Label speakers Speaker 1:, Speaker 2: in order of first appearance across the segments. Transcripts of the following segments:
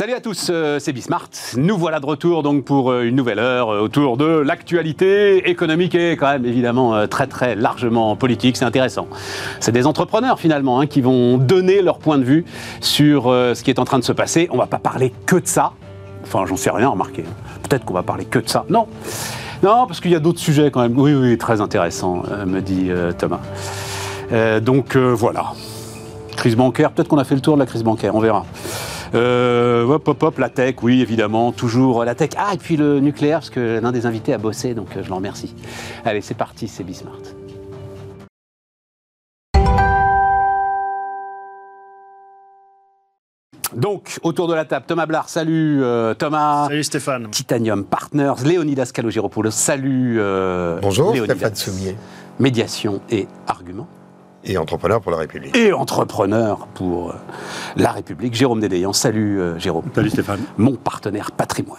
Speaker 1: Salut à tous, euh, c'est Bismart. Nous voilà de retour donc pour euh, une nouvelle heure euh, autour de l'actualité économique et quand même évidemment très très largement politique. C'est intéressant. C'est des entrepreneurs finalement hein, qui vont donner leur point de vue sur ce qui est en train de se passer. On va pas parler que de ça. Enfin, j'en sais rien, remarquez. Peut-être qu'on va parler que de ça. Non. Non, parce qu'il y a d'autres sujets quand même. Oui, oui, très intéressants, me dit Thomas. donc voilà. Crise bancaire, peut-être qu'on a fait le tour de la crise bancaire, on verra. Euh, hop, hop, hop, la tech, oui, évidemment, toujours la tech. Ah, et puis le nucléaire, parce que l'un des invités a bossé, donc euh, je l'en remercie. Allez, c'est parti, c'est Bismart. Donc, autour de la table, Thomas Blard, salut euh, Thomas.
Speaker 2: Salut Stéphane.
Speaker 1: Titanium Partners, Léonidas Calogéropoulos, salut
Speaker 3: Bonjour Stéphane Soumier.
Speaker 1: Médiation et argument.
Speaker 3: Et entrepreneur pour la République.
Speaker 1: Et entrepreneur pour euh, la République. Jérôme Dédéian. Salut euh, Jérôme.
Speaker 2: Salut Stéphane.
Speaker 1: Mon partenaire patrimoine,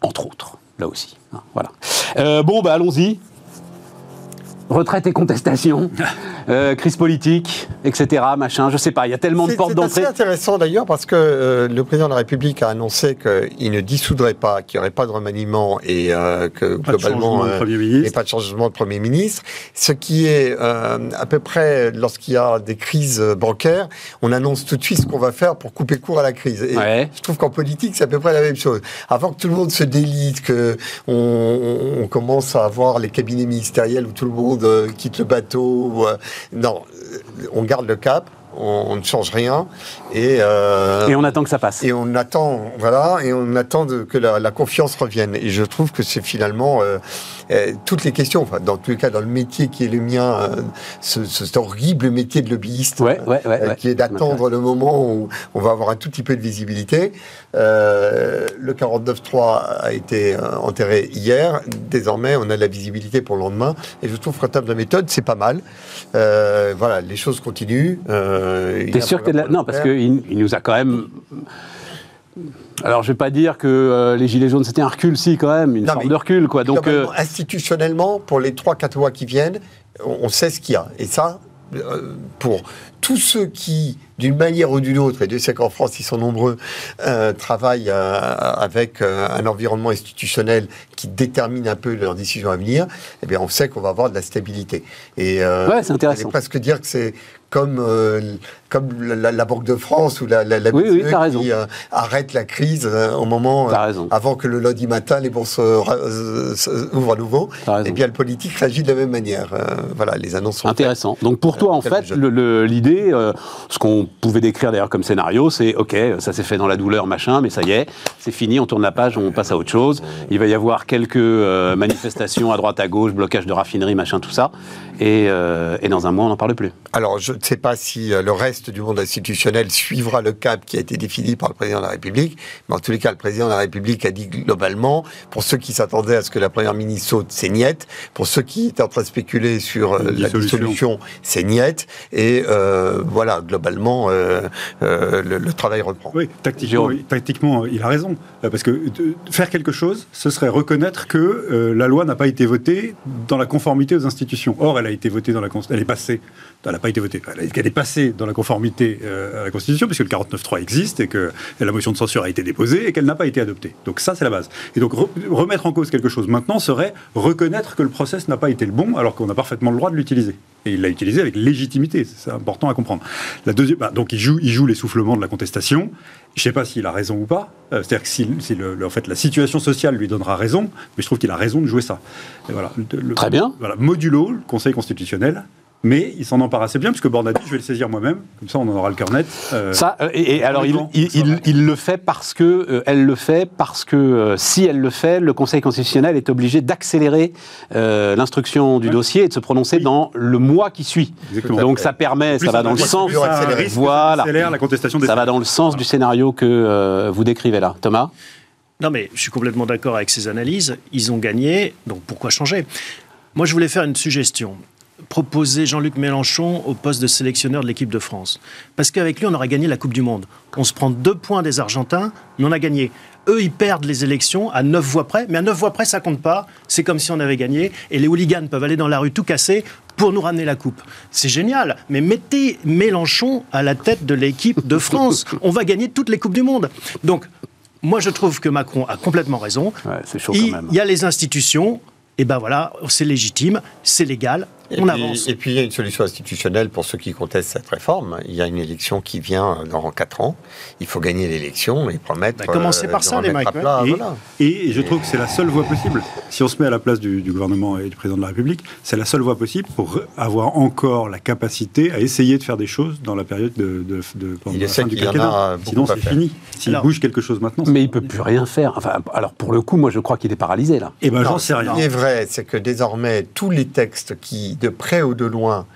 Speaker 1: entre autres, là aussi. Hein, voilà. Euh, bon, bah allons-y retraite et contestation, euh, crise politique, etc. Machin, je sais pas. Il y a tellement de portes d'entrée.
Speaker 3: C'est intéressant d'ailleurs parce que euh, le président de la République a annoncé qu'il ne dissoudrait pas, qu'il n'y aurait pas de remaniement et euh, que globalement
Speaker 2: il n'y
Speaker 3: ait pas de changement de premier ministre. Ce qui est à peu près lorsqu'il y a des crises bancaires, on annonce tout de suite ce qu'on va faire pour couper court à la crise. Et je trouve qu'en politique c'est à peu près la même chose. Avant que tout le monde se délite, que on commence à avoir les cabinets ministériels où tout le monde quitte le bateau. Euh, non, euh, on garde le cap on, ne change rien
Speaker 1: et, euh, et on attend que ça passe.
Speaker 3: Et on attend, voilà, et on attend que la, confiance revienne. Et je trouve que c'est finalement euh, euh, toutes les questions, enfin, dans tous les cas, dans le métier qui est le mien, ce, cet horrible métier de lobbyiste, qui est d'attendre le moment où on va avoir un tout petit peu de visibilité. le 49.3 a été enterré hier. Désormais, on a de la visibilité pour le lendemain. Et je trouve qu'en termes de méthode, c'est pas mal. voilà, les choses continuent.
Speaker 1: Euh, T'es sûr que Non, parce qu'il il nous a quand même. Alors, je ne vais pas dire que euh, les Gilets jaunes, c'était un recul, si, quand même, une sorte de recul. Quoi.
Speaker 3: Donc, euh, Institutionnellement, pour les 3-4 mois qui viennent, on, sait ce qu'il y a. Et ça, pour tous ceux qui, d'une manière ou d'une autre, et Dieu sait qu'en France, ils sont nombreux, travaillent avec un environnement institutionnel qui détermine un peu leurs décisions à venir, eh bien, on sait qu'on va avoir de la stabilité.
Speaker 1: Et ouais, c'est intéressant.
Speaker 3: presque dire que c'est comme, euh, comme la, Banque de France ou la, la,
Speaker 1: oui, oui, qui
Speaker 3: euh, arrête la crise euh, au moment, avant que le lundi matin, les bourses ouvrent à nouveau. Et eh bien, le politique réagit de la même manière. voilà, les annonces sont
Speaker 1: Intéressant. Donc pour toi, en fait, l'idée, ce qu'on pouvait décrire d'ailleurs comme scénario, c'est OK, ça s'est fait dans la douleur, machin, mais ça y est, c'est fini, on tourne la page, on passe à autre chose. Il va y avoir quelques manifestations à droite, à gauche, blocage de raffinerie, machin, tout ça. Et, et dans un mois, on n'en parle plus.
Speaker 3: Alors, je ne sais pas si euh, le reste du monde institutionnel suivra le cap qui a été défini par le président de la République, mais en tous les cas, le président de la République a dit globalement, pour ceux qui s'attendaient à ce que la première ministre saute, c'est niette. Pour ceux qui étaient en train de spéculer sur euh, la dissolution, c'est niette. Et euh, voilà, globalement, le, travail reprend.
Speaker 2: Oui, tactiquement, tactiquement, il a raison. Parce que faire quelque chose, ce serait reconnaître que la loi n'a pas été votée dans la conformité aux institutions. Or, elle a été votée dans la elle est passée elle n'a pas été votée, elle est passée dans la conformité euh, à la Constitution, puisque le 49.3 existe et que la motion de censure a été déposée et qu'elle n'a pas été adoptée. Donc ça, c'est la base. Et donc remettre en cause quelque chose maintenant serait reconnaître que le process n'a pas été le bon, alors qu'on a parfaitement le droit de l'utiliser. Et il l'a utilisé avec légitimité, c'est important à comprendre. La deuxième, bah, donc il joue, il joue l'essoufflement de la contestation. Je ne sais pas s'il a raison ou pas. Euh, c'est-à-dire que si, en fait, la situation sociale lui donnera raison, mais je trouve qu'il a raison de jouer ça.
Speaker 1: voilà, Très bien.
Speaker 2: Voilà, modulo, le Conseil constitutionnel, mais il s'en empare assez bien, puisque Borne a dit, je vais le saisir moi-même, comme ça on en aura le cœur net.
Speaker 1: Euh, ça, euh, et, alors il, il, le fait parce que, euh, elle le fait parce que si elle le fait, le Conseil constitutionnel est obligé d'accélérer l'instruction du dossier et de se prononcer dans le mois qui suit. Donc ça permet, ça va dans le sens,
Speaker 2: voilà, la contestation
Speaker 1: ça va dans le sens du scénario que vous décrivez là. Thomas?
Speaker 4: Non, mais je suis complètement d'accord avec ces analyses. Ils ont gagné, donc pourquoi changer? Moi, je voulais faire une suggestion proposer Jean-Luc Mélenchon au poste de sélectionneur de l'équipe de France. Parce qu'avec lui, on aura gagné la Coupe du Monde. On se prend deux points des Argentins, mais on a gagné. Eux, ils perdent les élections à neuf voix près, mais à neuf voix près, ça compte pas. C'est comme si on avait gagné. Et les hooligans peuvent aller dans la rue tout casser pour nous ramener la coupe. C'est génial, mais mettez Mélenchon à la tête de l'équipe de France. On va gagner toutes les Coupes du Monde. Donc, moi, je trouve que Macron a complètement raison.
Speaker 1: Ouais, c'est chaud
Speaker 4: il,
Speaker 1: quand même.
Speaker 4: il y a les institutions, et ben voilà, c'est légitime, c'est légal, on
Speaker 3: puis,
Speaker 4: avance.
Speaker 3: Et puis il y a une solution institutionnelle pour ceux qui contestent cette réforme. Il y a une élection qui vient dans 4 ans. Il faut gagner l'élection et promettre.
Speaker 4: Bah, commencez par
Speaker 3: de
Speaker 4: ça, les mecs,
Speaker 2: et,
Speaker 3: voilà.
Speaker 2: et je trouve que c'est la seule voie possible. Si on se met à la place du, du gouvernement et du président de la République, c'est la seule voie possible pour avoir encore la capacité à essayer de faire des choses dans la période de, de, de- pendant
Speaker 3: Il
Speaker 2: la fin du quinquennat. Sinon, c'est fini. S'il
Speaker 4: Alors-
Speaker 2: bouge quelque chose maintenant,
Speaker 1: Mais il peut plus rien faire. Enfin, alors pour le coup, moi je crois qu'il est paralysé là.
Speaker 2: Eh ben, j'en sais rien.
Speaker 3: Ce qui est vrai, c'est que désormais, tous les textes qui, de près ou de loin,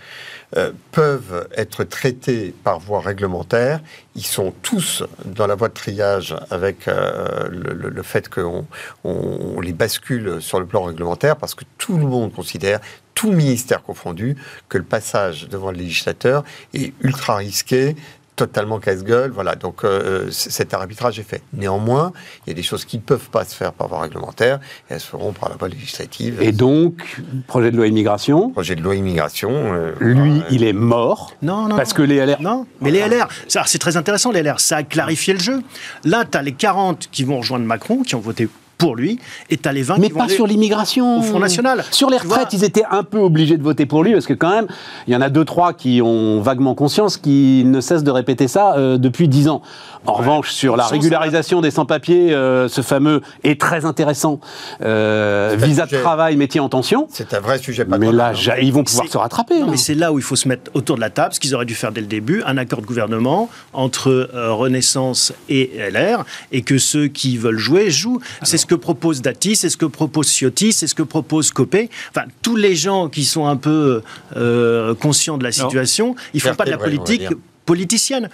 Speaker 3: euh, peuvent être traités par voie réglementaire, ils sont tous dans la voie de triage avec euh, le, fait qu'on on, on les bascule sur le plan réglementaire, parce que tout le monde considère, tout ministère confondu, que le passage devant le législateur est ultra risqué, totalement casse-gueule. Voilà, donc euh, c- cet arbitrage est fait. Néanmoins, il y a des choses qui ne peuvent pas se faire par voie réglementaire, et elles se feront par la voie législative.
Speaker 1: Et donc, projet de loi immigration,
Speaker 3: projet de loi immigration. euh,
Speaker 1: lui,
Speaker 3: euh,
Speaker 1: il est mort.
Speaker 4: Non, non.
Speaker 1: Parce que les LR.
Speaker 4: Non, mais les LR, ça, c'est très intéressant, les LR. Ça a clarifié le jeu. Là, tu as les 40 qui vont rejoindre Macron, qui ont voté pour lui, et tu as les 20
Speaker 1: Mais
Speaker 4: qui
Speaker 1: pas sur l'immigration.
Speaker 4: au Front National.
Speaker 1: Sur les retraites, ils étaient un peu obligés de voter pour lui, parce que quand même, il y en a deux, trois qui ont vaguement conscience, qui ne cessent de répéter ça euh, depuis dix ans. En revanche, sur la régularisation des sans-papiers, euh, ce fameux est très intéressant. Euh, visa de travail, métier en tension.
Speaker 3: C'est un vrai sujet
Speaker 1: Mais
Speaker 3: patronal,
Speaker 1: là,
Speaker 3: hein.
Speaker 1: ils vont pouvoir se rattraper.
Speaker 4: Non,
Speaker 1: là.
Speaker 4: mais c'est là où il faut se mettre autour de la table, ce qu'ils auraient dû faire dès le début, un accord de gouvernement entre Renaissance et LR, et que ceux qui veulent jouer jouent. C'est ce que propose Dati, c'est ce que propose Ciotti, c'est ce que propose Copé. Enfin, tous les gens qui sont un peu euh, conscients de la situation, ils font pas de la politique politicienne.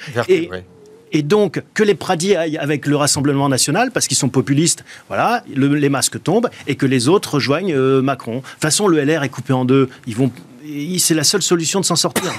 Speaker 4: Et, donc, que les Pradiers aillent avec le Rassemblement national, parce qu'ils sont populistes, voilà, le- les masques tombent, et que les autres rejoignent euh, Macron. De toute façon, le LR est coupé en deux. Ils vont, c'est la seule solution de s'en sortir.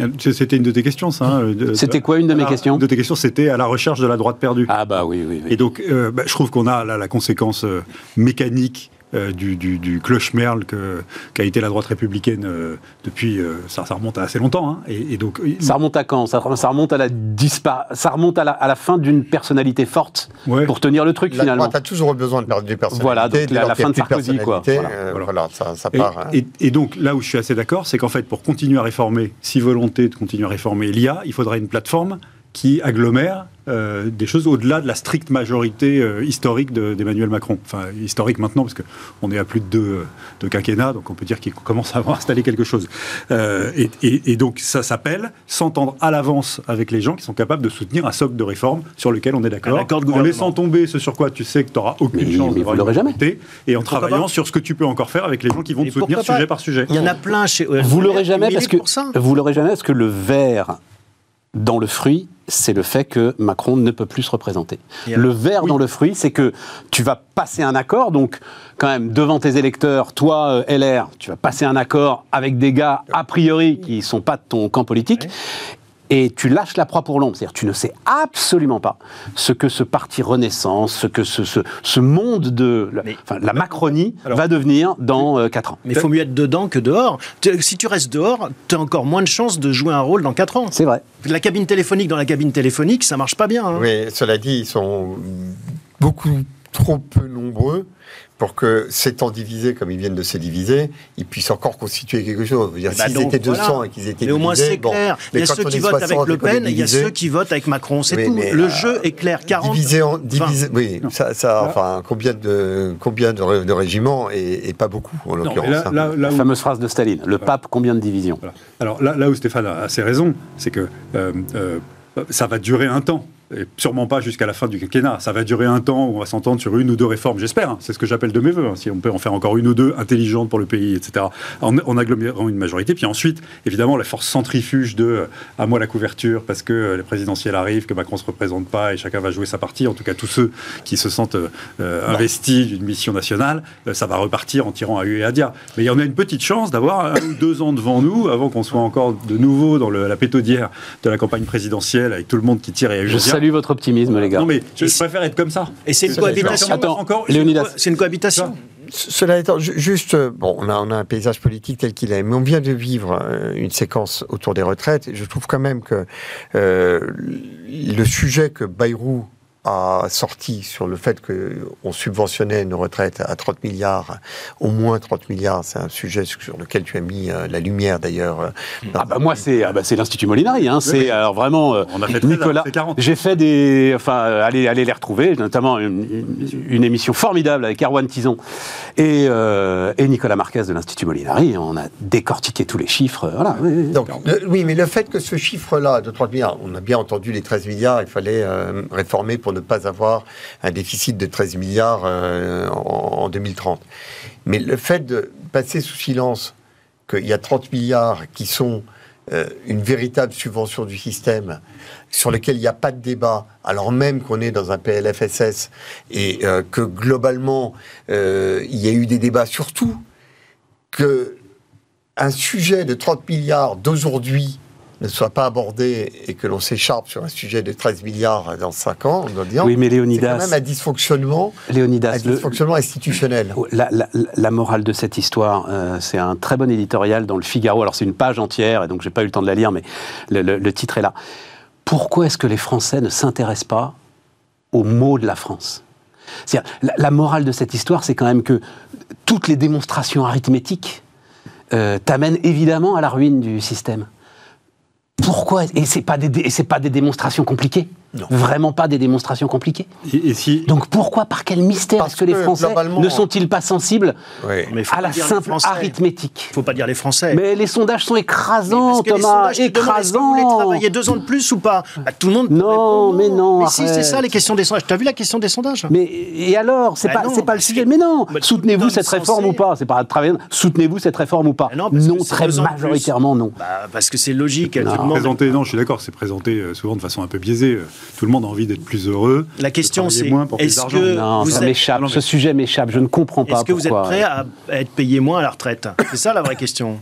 Speaker 2: Euh, C'était une de tes questions, ça. hein, de-
Speaker 1: C'était quoi une de mes questions
Speaker 2: de tes questions, c'était à la recherche de la droite perdue.
Speaker 1: Ah bah oui, oui, oui.
Speaker 2: Et donc, euh, bah, je trouve qu'on a là la conséquence euh, mécanique euh, du, du, du cloche-merle que- qu'a été la droite républicaine euh, depuis, euh, ça, ça remonte à assez longtemps. hein. et, et donc,
Speaker 1: Ça remonte à quand? Ça, ça remonte à la dispa... ça remonte à la, à la fin d'une personnalité forte
Speaker 2: Ouais.
Speaker 1: pour tenir le truc
Speaker 3: La
Speaker 1: finalement.
Speaker 3: droite a toujours eu besoin de perdre des personnalités.
Speaker 1: Voilà, donc la- la fin de Sarkozy, quoi.
Speaker 3: personnalité,
Speaker 1: Voilà.
Speaker 3: euh,
Speaker 2: Voilà.
Speaker 3: voilà, ça, ça
Speaker 2: Et,
Speaker 3: part. hein.
Speaker 2: et- et donc, là où je suis assez d'accord, c'est qu'en fait, pour continuer à réformer, si volonté de continuer à réformer l'IA, il faudrait une plateforme qui agglomère euh, des choses au-delà de la stricte majorité euh, historique de- d'Emmanuel Macron. Enfin, historique maintenant, parce qu'on est à plus de deux euh, de quinquennat, donc on peut dire qu'il commence à avoir installé quelque chose. Euh, et, et- et donc, ça s'appelle s'entendre à l'avance avec les gens qui sont capables de soutenir un socle de réforme sur lequel on est d'accord, en laissant tomber ce sur quoi tu sais que tu n'auras aucune
Speaker 1: Mais-
Speaker 2: chance
Speaker 1: mais vous l'aurez jamais.
Speaker 2: et en
Speaker 4: Pourquoi
Speaker 2: travaillant sur ce que tu peux encore faire avec les gens qui vont
Speaker 4: Et
Speaker 2: te soutenir sujet par sujet.
Speaker 4: Il y en a plein chez.
Speaker 1: Vous l'aurez jamais parce que vous jamais parce que le verre dans le fruit, c'est le fait que Macron ne peut plus se représenter. Le verre dans le fruit, c'est que tu vas passer un accord, donc quand même devant tes électeurs, toi euh, LR, tu vas passer un accord avec des gars a priori qui sont pas de ton camp politique. Et tu lâches la proie pour l'ombre. C'est-à-dire, tu ne sais absolument pas ce que ce parti Renaissance, ce que ce, ce, ce monde de la,
Speaker 4: Mais-
Speaker 1: enfin, la Macronie
Speaker 2: Alors-
Speaker 1: va devenir dans 4 ans.
Speaker 4: Mais il faut mieux être dedans que dehors. Si tu restes dehors, tu as encore moins de chances de jouer un rôle dans 4 ans.
Speaker 1: C'est vrai.
Speaker 4: La cabine téléphonique dans la cabine téléphonique, ça marche pas bien. hein.
Speaker 3: Mais cela dit, ils sont beaucoup trop peu nombreux pour que, s'étant divisés comme ils viennent de se diviser, ils puissent encore constituer quelque chose. Dire,
Speaker 4: Bah
Speaker 3: S'ils
Speaker 4: donc,
Speaker 3: étaient 200
Speaker 4: voilà.
Speaker 3: et qu'ils étaient
Speaker 4: Mais au moins
Speaker 3: divisés,
Speaker 4: c'est
Speaker 3: bon.
Speaker 4: clair. Il
Speaker 3: Mais
Speaker 4: y a
Speaker 3: quand
Speaker 4: ceux
Speaker 3: on
Speaker 4: qui votent avec
Speaker 3: 60
Speaker 4: Le Pen, et il y a ceux qui votent avec Macron, c'est
Speaker 3: Oui,
Speaker 4: tout.
Speaker 3: mais,
Speaker 4: Le
Speaker 3: euh,
Speaker 4: jeu est clair. 40.
Speaker 3: Divisé en,
Speaker 4: Enfin,
Speaker 3: divisé, oui, ça, ça, enfin, combien de, combien de, ré- de régiments et, et pas beaucoup en l'occurrence. hein.
Speaker 1: La
Speaker 2: où-
Speaker 1: fameuse phrase de Staline. Le pape, combien de divisions
Speaker 2: Voilà. Alors là, là où Stéphane a assez raison, c'est que euh, euh, ça va durer un temps. Et sûrement pas jusqu'à la fin du quinquennat. Ça va durer un temps où on va s'entendre sur une ou deux réformes, j'espère. hein. C'est ce que j'appelle de mes voeux. hein. Si on peut en faire encore une ou deux intelligentes pour le pays, etc. En, en agglomérant une majorité. Puis ensuite, évidemment, la force centrifuge de euh, à moi la couverture parce que euh, les présidentielles arrivent, que Macron se représente pas et chacun va jouer sa partie. En tout cas, tous ceux qui se sentent euh, investis d'une mission nationale, ça va repartir en tirant à U et à Dia. Mais il y en a une petite chance d'avoir un ou deux ans devant nous avant qu'on soit encore de nouveau dans le- la pétaudière de la campagne présidentielle avec tout le monde qui tire et à
Speaker 1: Salue votre optimisme, les gars.
Speaker 2: Non mais je préfère être comme ça.
Speaker 4: Et c'est une cohabitation.
Speaker 1: Attends,
Speaker 2: Encore-
Speaker 1: Léonidas.
Speaker 4: C'est une cohabitation.
Speaker 3: Cela étant, ju- juste, euh, bon, on a, on a un paysage politique tel qu'il est, mais on vient de vivre euh, une séquence autour des retraites. Et je trouve quand même que euh, le sujet que Bayrou a sorti sur le fait qu'on subventionnait nos retraites à 30 milliards, au moins 30 milliards, c'est un sujet sur lequel tu as mis euh, la lumière d'ailleurs. euh,
Speaker 1: Ah bah moi c'est ah bah c'est l'institut Molinari hein. c'est
Speaker 3: oui.
Speaker 1: alors vraiment euh,
Speaker 2: On a fait
Speaker 1: Nicolas
Speaker 2: large, c'est 40.
Speaker 1: j'ai fait des enfin allez allez les retrouver notamment une, une- une émission formidable avec Erwan Tison et, euh, et Nicolas Marquez de l'institut Molinari on a décortiqué tous les chiffres voilà oui, oui.
Speaker 3: Donc, le- oui, mais le fait que ce chiffre-là de 30 milliards, on a bien entendu les 13 milliards, il fallait euh, réformer pour ne pas avoir un déficit de 13 milliards euh, en, en 2030. Mais le fait de passer sous silence qu'il y a 30 milliards qui sont euh, une véritable subvention du système sur lequel il n'y a pas de débat, alors même qu'on est dans un PLFSS et euh, que globalement il y a eu des débats, surtout que un sujet de 30 milliards d'aujourd'hui ne soit pas abordé et que l'on s'écharpe sur un sujet de 13 milliards dans 5 ans, on doit dire,
Speaker 1: Oui, mais
Speaker 3: c'est
Speaker 1: Léonidas-
Speaker 3: quand même un dysfonctionnement,
Speaker 1: Léonidas
Speaker 3: un
Speaker 1: le-
Speaker 3: dysfonctionnement institutionnel.
Speaker 1: La, la- la morale de cette histoire, euh, c'est un très bon éditorial dans le Figaro. Alors c'est une page entière, et donc j'ai pas eu le temps de la lire, mais le, le- le titre est là. Pourquoi est-ce que les Français ne s'intéressent pas aux mots de la France? La, la morale de cette histoire, c'est quand même que toutes les démonstrations arithmétiques euh, t'amènent évidemment à la ruine du système. Pourquoi? Et c'est pas c'est pas des démonstrations compliquées?
Speaker 3: Non.
Speaker 1: Vraiment pas des démonstrations compliquées.
Speaker 2: Et, et si,
Speaker 1: Donc pourquoi, par quel mystère
Speaker 3: Parce
Speaker 1: est-ce que les Français ne sont-ils pas sensibles
Speaker 3: Oui.
Speaker 4: Mais faut
Speaker 1: à la simple arithmétique?
Speaker 4: Il faut pas dire les Français.
Speaker 1: Mais les sondages sont écrasants,
Speaker 4: parce que les
Speaker 1: Thomas,
Speaker 4: sondages demandent, que vous voulez
Speaker 1: écrasants.
Speaker 4: travailler deux ans de plus ou pas? Bah, Tout le monde.
Speaker 1: Non,
Speaker 4: répond
Speaker 1: mais non,
Speaker 4: Mais si, c'est ça les questions des sondages. Tu as vu la question des sondages?
Speaker 1: Mais et alors, c'est
Speaker 4: Bah
Speaker 1: pas,
Speaker 4: non,
Speaker 1: c'est pas le sujet. Mais non,
Speaker 4: Bah,
Speaker 1: soutenez-vous cette réforme ou pas? C'est pas de travailler. Soutenez-vous cette réforme ou pas?
Speaker 4: Non,
Speaker 1: très majoritairement non.
Speaker 4: Bah, Parce que c'est logique.
Speaker 1: Non,
Speaker 2: je suis d'accord, c'est présenté euh, souvent de façon un peu biaisée. Tout le monde a envie d'être plus heureux.
Speaker 4: La question c'est
Speaker 2: moins pour plus
Speaker 4: est-ce que
Speaker 1: Non,
Speaker 4: vous
Speaker 1: ça
Speaker 4: êtes-
Speaker 1: m'échappe. Ce sujet m'échappe. Je ne comprends pas
Speaker 4: est-ce que vous êtes prêt à, être payé moins à la retraite? C'est ça la vraie question.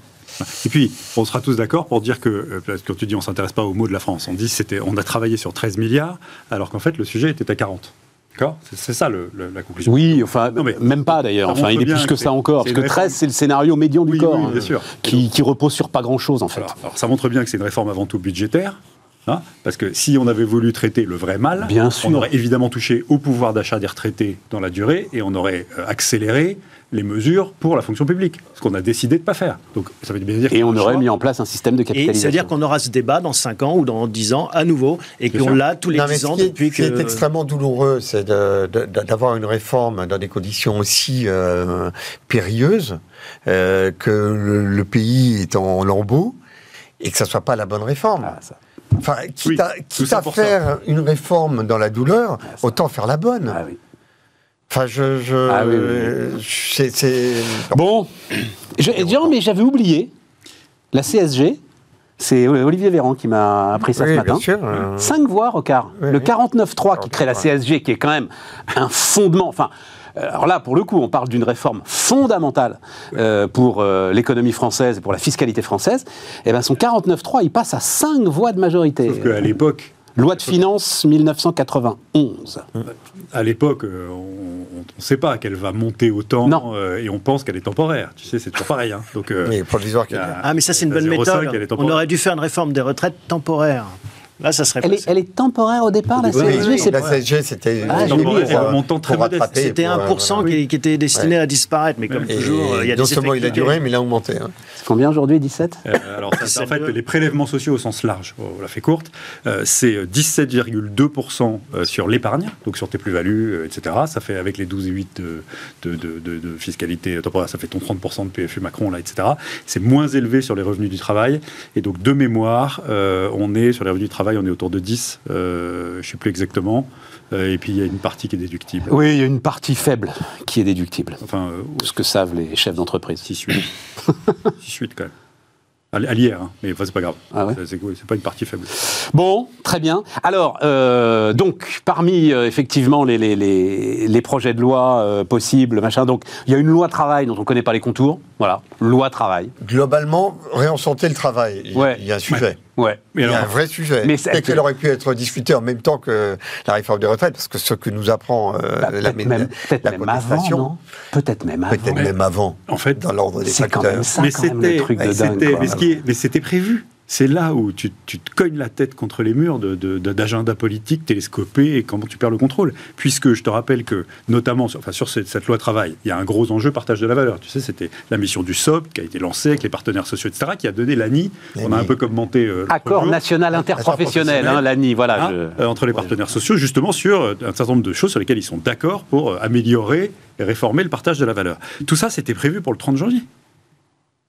Speaker 2: Et puis, on sera tous d'accord pour dire que, euh, parce que quand tu dis on s'intéresse pas aux mots de la France, on dit c'était, on a travaillé sur 13 milliards, alors qu'en fait le sujet était à 40. D'accord? C'est, c'est ça le- le- la conclusion.
Speaker 1: Oui, enfin,
Speaker 2: Non, mais-
Speaker 1: même pas d'ailleurs. Enfin, il est plus que
Speaker 2: que
Speaker 1: ça encore. Parce que 13,
Speaker 2: réforme.
Speaker 1: c'est le scénario médian du
Speaker 2: Oui,
Speaker 1: corps.
Speaker 2: oui, bien sûr.
Speaker 1: Qui, qui repose sur pas grand-chose, en fait.
Speaker 2: Alors, alors, ça montre bien que c'est une réforme avant tout budgétaire. Hein, parce que si on avait voulu traiter le vrai mal,
Speaker 1: Bien sûr.
Speaker 2: on aurait évidemment touché au pouvoir d'achat des retraités dans la durée et on aurait euh, accéléré les mesures pour la fonction publique, ce qu'on a décidé de ne pas faire. Donc ça veut bien dire
Speaker 1: Et on aurait
Speaker 2: choix.
Speaker 1: mis en place un système de
Speaker 4: Et
Speaker 1: capitalisation.
Speaker 4: c'est-à-dire qu'on aura ce débat dans 5 ans ou dans 10 ans à nouveau et qu'on l'a tous les
Speaker 3: Non, mais
Speaker 4: 10
Speaker 3: ce
Speaker 4: ans
Speaker 3: qui est,
Speaker 4: depuis
Speaker 3: ce qui est extrêmement douloureux, c'est d'avoir une réforme dans des conditions aussi euh, périlleuses, euh, que le, le pays est en lambeaux et que ça soit pas la bonne réforme.
Speaker 1: Ah, ça.
Speaker 3: Enfin, quitte
Speaker 2: Oui,
Speaker 3: à, quitte
Speaker 2: ça.
Speaker 3: faire une réforme dans la douleur, autant faire la bonne.
Speaker 1: Ah oui.
Speaker 3: Enfin, je, je,
Speaker 1: Ah oui, oui, oui.
Speaker 3: c'est, c'est-
Speaker 1: Bon, je, non, mais j'avais oublié la CSG. C'est Olivier Véran qui m'a appris ça
Speaker 3: Oui,
Speaker 1: ce
Speaker 3: bien
Speaker 1: matin.
Speaker 3: sûr, euh.
Speaker 1: Cinq voix, Rocard.
Speaker 3: Oui,
Speaker 1: le
Speaker 3: oui.
Speaker 1: 49.3 qui crée la
Speaker 3: 49.3.
Speaker 1: CSG, qui est quand même un fondement. Enfin, alors là, pour le coup, on parle d'une réforme fondamentale euh, pour euh, l'économie française et pour la fiscalité française. Et ben, son 49.3, il passe à 5 voix de majorité.
Speaker 2: Sauf qu'à l'époque,
Speaker 1: Loi de finances 1991.
Speaker 2: à l'époque, euh, on ne sait pas qu'elle va monter autant
Speaker 1: Non.
Speaker 2: euh, et on pense qu'elle est temporaire. Tu sais, c'est toujours pareil. hein. Donc, euh,
Speaker 3: oui, provisoire
Speaker 2: a-
Speaker 3: bien.
Speaker 4: Ah, mais ça, c'est une bonne
Speaker 2: 0,5,
Speaker 4: méthode. On aurait dû faire une réforme des retraites temporaire. Là, ça serait
Speaker 1: Elle est,
Speaker 4: passé.
Speaker 1: elle est temporaire au départ, la CSG
Speaker 3: oui,
Speaker 1: c'est
Speaker 3: la
Speaker 1: pas-
Speaker 3: CSG, c'était
Speaker 1: Ah,
Speaker 3: euh,
Speaker 2: Un montant très
Speaker 3: pour
Speaker 2: modeste.
Speaker 4: C'était
Speaker 3: pour, euh,
Speaker 4: 1%
Speaker 3: voilà.
Speaker 4: qui, qui était destiné
Speaker 3: Ouais.
Speaker 4: à disparaître, mais comme
Speaker 3: Et
Speaker 4: toujours, euh, il y a
Speaker 3: non
Speaker 4: des
Speaker 3: seulement il a
Speaker 4: effets
Speaker 3: duré, mais il a augmenté. hein.
Speaker 1: C'est combien aujourd'hui 17
Speaker 2: Euh, alors, ça, c'est en fait,
Speaker 4: 17,2.
Speaker 2: les prélèvements sociaux au sens large, on l'a fait courte, euh, c'est 17,2% euh, sur l'épargne, donc sur tes plus-values, euh, etc. Ça fait avec les 12,8 de, de, de, de, de fiscalité temporaire, ça fait ton 30% de PFU Macron, là, etc. C'est moins élevé sur les revenus du travail. Et donc, de mémoire, euh, on est sur les revenus du travail, on est autour de 10, euh, je ne sais plus exactement. Euh, et puis, il y a une partie qui est déductible.
Speaker 1: Oui, il y a une partie faible qui est déductible.
Speaker 2: Enfin, euh,
Speaker 1: Ce que savent les chefs d'entreprise.
Speaker 2: 6-8. 6-8 quand même. À l- à l'IR, hein, mais enfin, c'est pas grave.
Speaker 1: Ah ouais
Speaker 2: C'est- c'est c'est pas une partie faible.
Speaker 1: Bon, très bien. Alors, euh, donc, parmi euh, effectivement les, les, les, les projets de loi euh, possibles, machin, donc, il y a une loi travail dont on ne connaît pas les contours. Voilà, loi travail.
Speaker 3: Globalement, réenchanter le travail. Il y a-
Speaker 1: Ouais.
Speaker 3: il y a un sujet.
Speaker 1: Ouais.
Speaker 2: Mais
Speaker 3: il y a un vrai sujet.
Speaker 1: Mais c'est-
Speaker 3: qu'elle aurait pu être discutée en même temps que la réforme des retraites, parce que ce que nous apprend euh,
Speaker 1: Bah,
Speaker 3: la,
Speaker 1: peut-être même, peut-être
Speaker 3: la
Speaker 1: même avant,
Speaker 3: contestation,
Speaker 1: non? Peut-être même avant.
Speaker 3: peut-être même avant,
Speaker 2: en fait,
Speaker 3: dans l'ordre des
Speaker 1: C'est quand
Speaker 3: facteurs.
Speaker 1: même ça,
Speaker 2: mais
Speaker 1: quand même, le
Speaker 2: c'était,
Speaker 1: truc de
Speaker 2: mais
Speaker 1: dingue.
Speaker 2: Mais ce qui est- mais c'était prévu. c'est là où tu, tu, te cognes la tête contre les murs d'agenda de, politique télescopé et comment tu perds le contrôle. Puisque je te rappelle que, notamment sur, enfin, sur cette, cette, loi travail, il y a un gros enjeu partage de la valeur. Tu sais, c'était la mission du SOP qui a été lancée avec les partenerres sociaux, etc., qui a donné l'ANI. On a un peu commenté.
Speaker 1: Euh, Accord national interprofessionnel, hein, l'ANI, voilà.
Speaker 2: Hein, euh, entre les partenaires sociaux, justement sur euh, un certain nombre de choses sur lesquelles ils sont d'accord pour améliorer et réformer le partage de la valeur. Tout ça, c'était prévu pour le 30 janvier.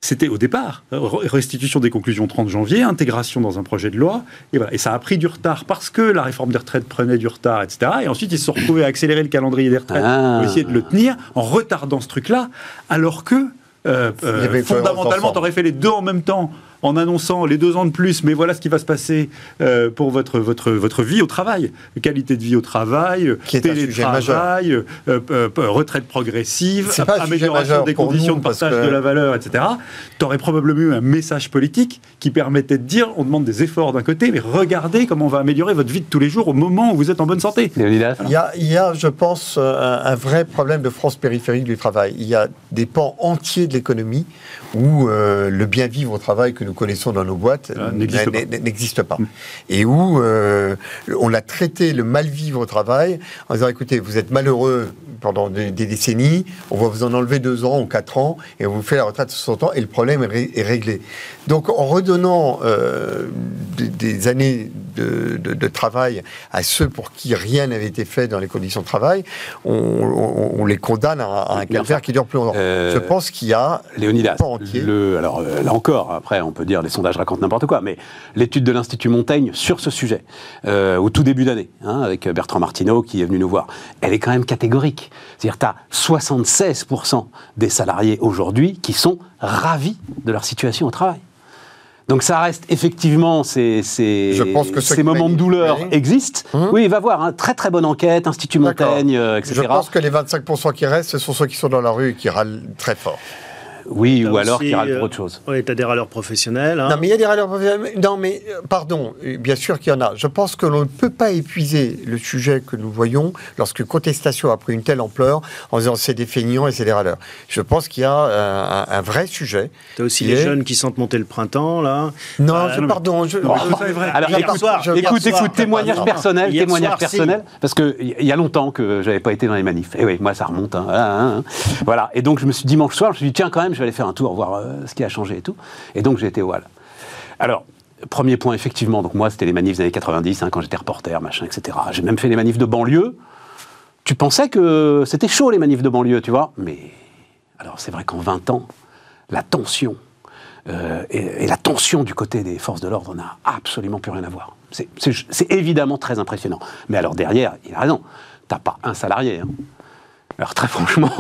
Speaker 2: C'était au départ, restitution des conclusions 30 janvier, intégration dans un projet de loi, et, voilà. et ça a pris du retard parce que la réforme des retraites prenait du retard, etc. Et ensuite, ils se sont retrouvés à accélérer le calendrier des retraites ah. pour essayer de le tenir en retardant ce truc-là, alors que euh, euh, fondamentalement, tu aurais fait les deux en même temps en annonçant les deux ans de plus, mais voilà ce qui va se passer euh, pour votre, votre, votre vie au travail. Qualité de vie au travail, télétravail, euh, euh, retraite progressive, amélioration des conditions de partage de la valeur, etc. Tu aurais probablement eu un message politique qui permettait de dire on demande des efforts d'un côté, mais regardez comment on va améliorer votre vie de tous les jours au moment où vous êtes en bonne santé.
Speaker 3: Il y a, il y a je pense, un, vrai problème de France périphérique du travail. Il y a des pans entiers de l'économie où le bien vivre au travail que nous connaissons dans nos boîtes ah, n'existe pas. Mm. Et où euh, on a traité le mal-vivre au travail en disant écoutez, vous êtes malheureux pendant des, décennies, on va vous en enlever deux ans ou quatre ans et on vous fait la retraite à 60 ans et le problème est, réglé. Donc en redonnant euh, des, années de, travail à ceux pour qui rien n'avait été fait dans les conditions de travail, on, les condamne à, un calvaire qui dure plus longtemps. Euh, Je pense qu'il y a
Speaker 1: Léonidas, le, alors là encore, après on peut dire les sondages racontent n'importe quoi, mais l'étude de l'Institut Montaigne sur ce sujet, euh, au tout début d'année, hein, avec Bertrand Martineau qui est venu nous voir, elle est quand même catégorique. C'est-à-dire tu as 76% des salariés aujourd'hui qui sont ravis de leur situation au travail. Donc ça reste effectivement ces, ces, ces moments de douleur existent. Hum. Oui, il va voir, hein, très très bonne enquête, Institut Montaigne, euh, etc.
Speaker 3: Je pense que les 25% qui restent, ce sont ceux qui sont dans la rue et qui râlent très fort.
Speaker 1: Oui, ou alors qui râlent pour autre chose.
Speaker 4: Oui, tu as des râleurs professionnels. Hein.
Speaker 3: Non, mais il y a des râleurs professionnels. Non, mais euh, pardon, bien sûr qu'il y en a. Je pense que l'on ne peut pas épuiser le sujet que nous voyons lorsque contestation a pris une telle ampleur en disant c'est des feignants et c'est des râleurs. Je pense qu'il y a euh, un, vrai sujet.
Speaker 4: Tu as aussi les jeunes qui sentent monter le printemps, là.
Speaker 3: Non, euh, pardon. Je,
Speaker 1: alors, écoute, écoute, témoignage personnel, témoignage personnel, parce qu'il y a longtemps que j'avais pas été dans les manifs. Et oui, moi, ça remonte. Hein, hein, voilà. Et donc, je me suis dimanche soir, je me suis dit, tiens, quand même, je vais aller faire un tour, voir euh, ce qui a changé et tout. Et donc j'ai été au. Alors, premier point, effectivement, donc moi c'était les manifs des années 90, hein, quand j'étais reporter, machin, etc. J'ai même fait les manifs de banlieue. Tu pensais que c'était chaud les manifs de banlieue, tu vois? Mais alors c'est vrai qu'en 20 ans, la tension, euh, et, la tension du côté des forces de l'ordre n'a absolument plus rien à voir. C'est évidemment très impressionnant. Mais alors derrière, il a raison, t'as pas un salarié. Hein. Alors très franchement,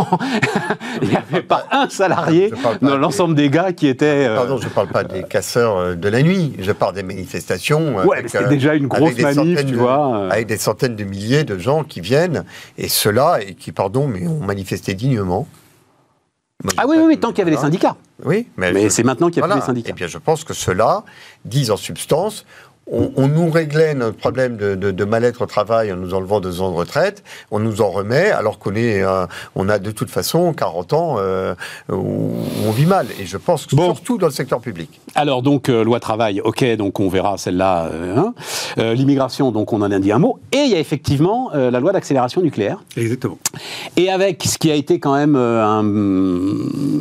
Speaker 1: il n'y avait pas, un salarié dans l'ensemble des... gars qui étaient...
Speaker 3: Euh, Pardon, je ne parle pas des casseurs euh, de la nuit, je parle des manifestations.
Speaker 1: Ouais, c'était déjà une grosse manif, tu vois.
Speaker 3: Avec des centaines de milliers de gens qui viennent, et ceux-là, et qui, pardon, mais ont manifesté dignement.
Speaker 1: ah oui, oui, oui, tant qu'il y avait les syndicats.
Speaker 3: Oui,
Speaker 1: mais, c'est maintenant qu'il n'y a plus les syndicats. Et
Speaker 3: bien, je pense que ceux-là disent en substance on, nous réglait notre problème de, mal-être au travail en nous enlevant deux ans de retraite, on nous en remet alors qu'on est, euh, on a de toute façon 40 ans euh, où on vit mal. Et je pense que surtout dans le secteur public.
Speaker 1: Alors donc euh, loi travail, ok, donc on verra celle-là. Hein. L'immigration, donc on en a dit un mot. Et il y a effectivement la loi d'accélération nucléaire.
Speaker 2: Exactement.
Speaker 1: Et avec ce qui a été quand même un,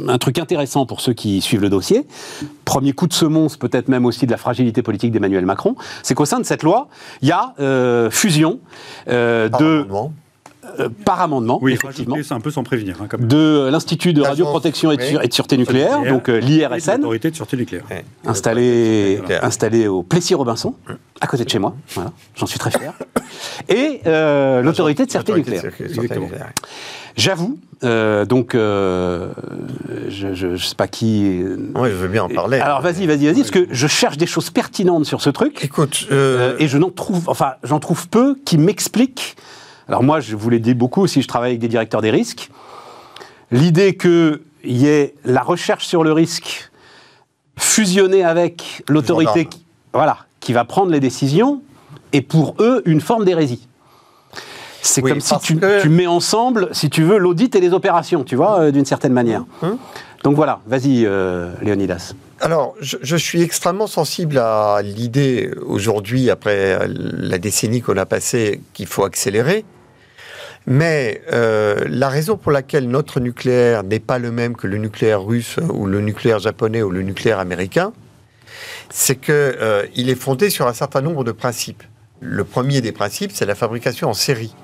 Speaker 1: un truc intéressant pour ceux qui suivent le dossier, premier coup de semonce peut-être même aussi de la fragilité politique d'Emmanuel Macron c'est qu'au sein de cette loi, il y a euh, fusion euh, de... Euh, par amendement,
Speaker 2: oui, effectivement. C'est un peu sans prévenir. Hein,
Speaker 1: de l'Institut de radioprotection et, de, sûreté nucléaire, donc l'IRSN.
Speaker 2: L'autorité de sûreté nucléaire.
Speaker 1: Installé, installé au Plessis-Robinson, à côté de chez moi. Voilà, j'en suis très fier. Et l'autorité de sûreté nucléaire. J'avoue, euh, donc, euh, je ne sais pas qui.
Speaker 3: Oui, je veux bien en parler.
Speaker 1: Alors, vas-y, vas-y, vas-y, parce que je cherche des choses pertinentes sur ce truc.
Speaker 3: Écoute,
Speaker 1: euh, et je n'en trouve, enfin, j'en trouve peu qui m'expliquent. Alors moi, je vous l'ai dit beaucoup si je travaille avec des directeurs des risques. L'idée qu'il y ait la recherche sur le risque fusionnée avec l'autorité, voilà, qui va prendre les décisions, est pour eux une forme d'hérésie. C'est
Speaker 3: Oui,
Speaker 1: comme si tu,
Speaker 3: que-
Speaker 1: tu mets ensemble, si tu veux, l'audit et les opérations, tu vois, euh, d'une certaine manière.
Speaker 3: Hum.
Speaker 1: Donc voilà, vas-y, euh, Léonidas.
Speaker 3: Alors, je, je suis extrêmement sensible à l'idée aujourd'hui, après la décennie qu'on a passée, qu'il faut accélérer. Mais euh, la raison pour laquelle notre nucléaire n'est pas le même que le nucléaire russe ou le nucléaire japonais ou le nucléaire américain, c'est que euh, est fondé sur un certain nombre de principes. Le premier des principes, c'est la fabrication en série.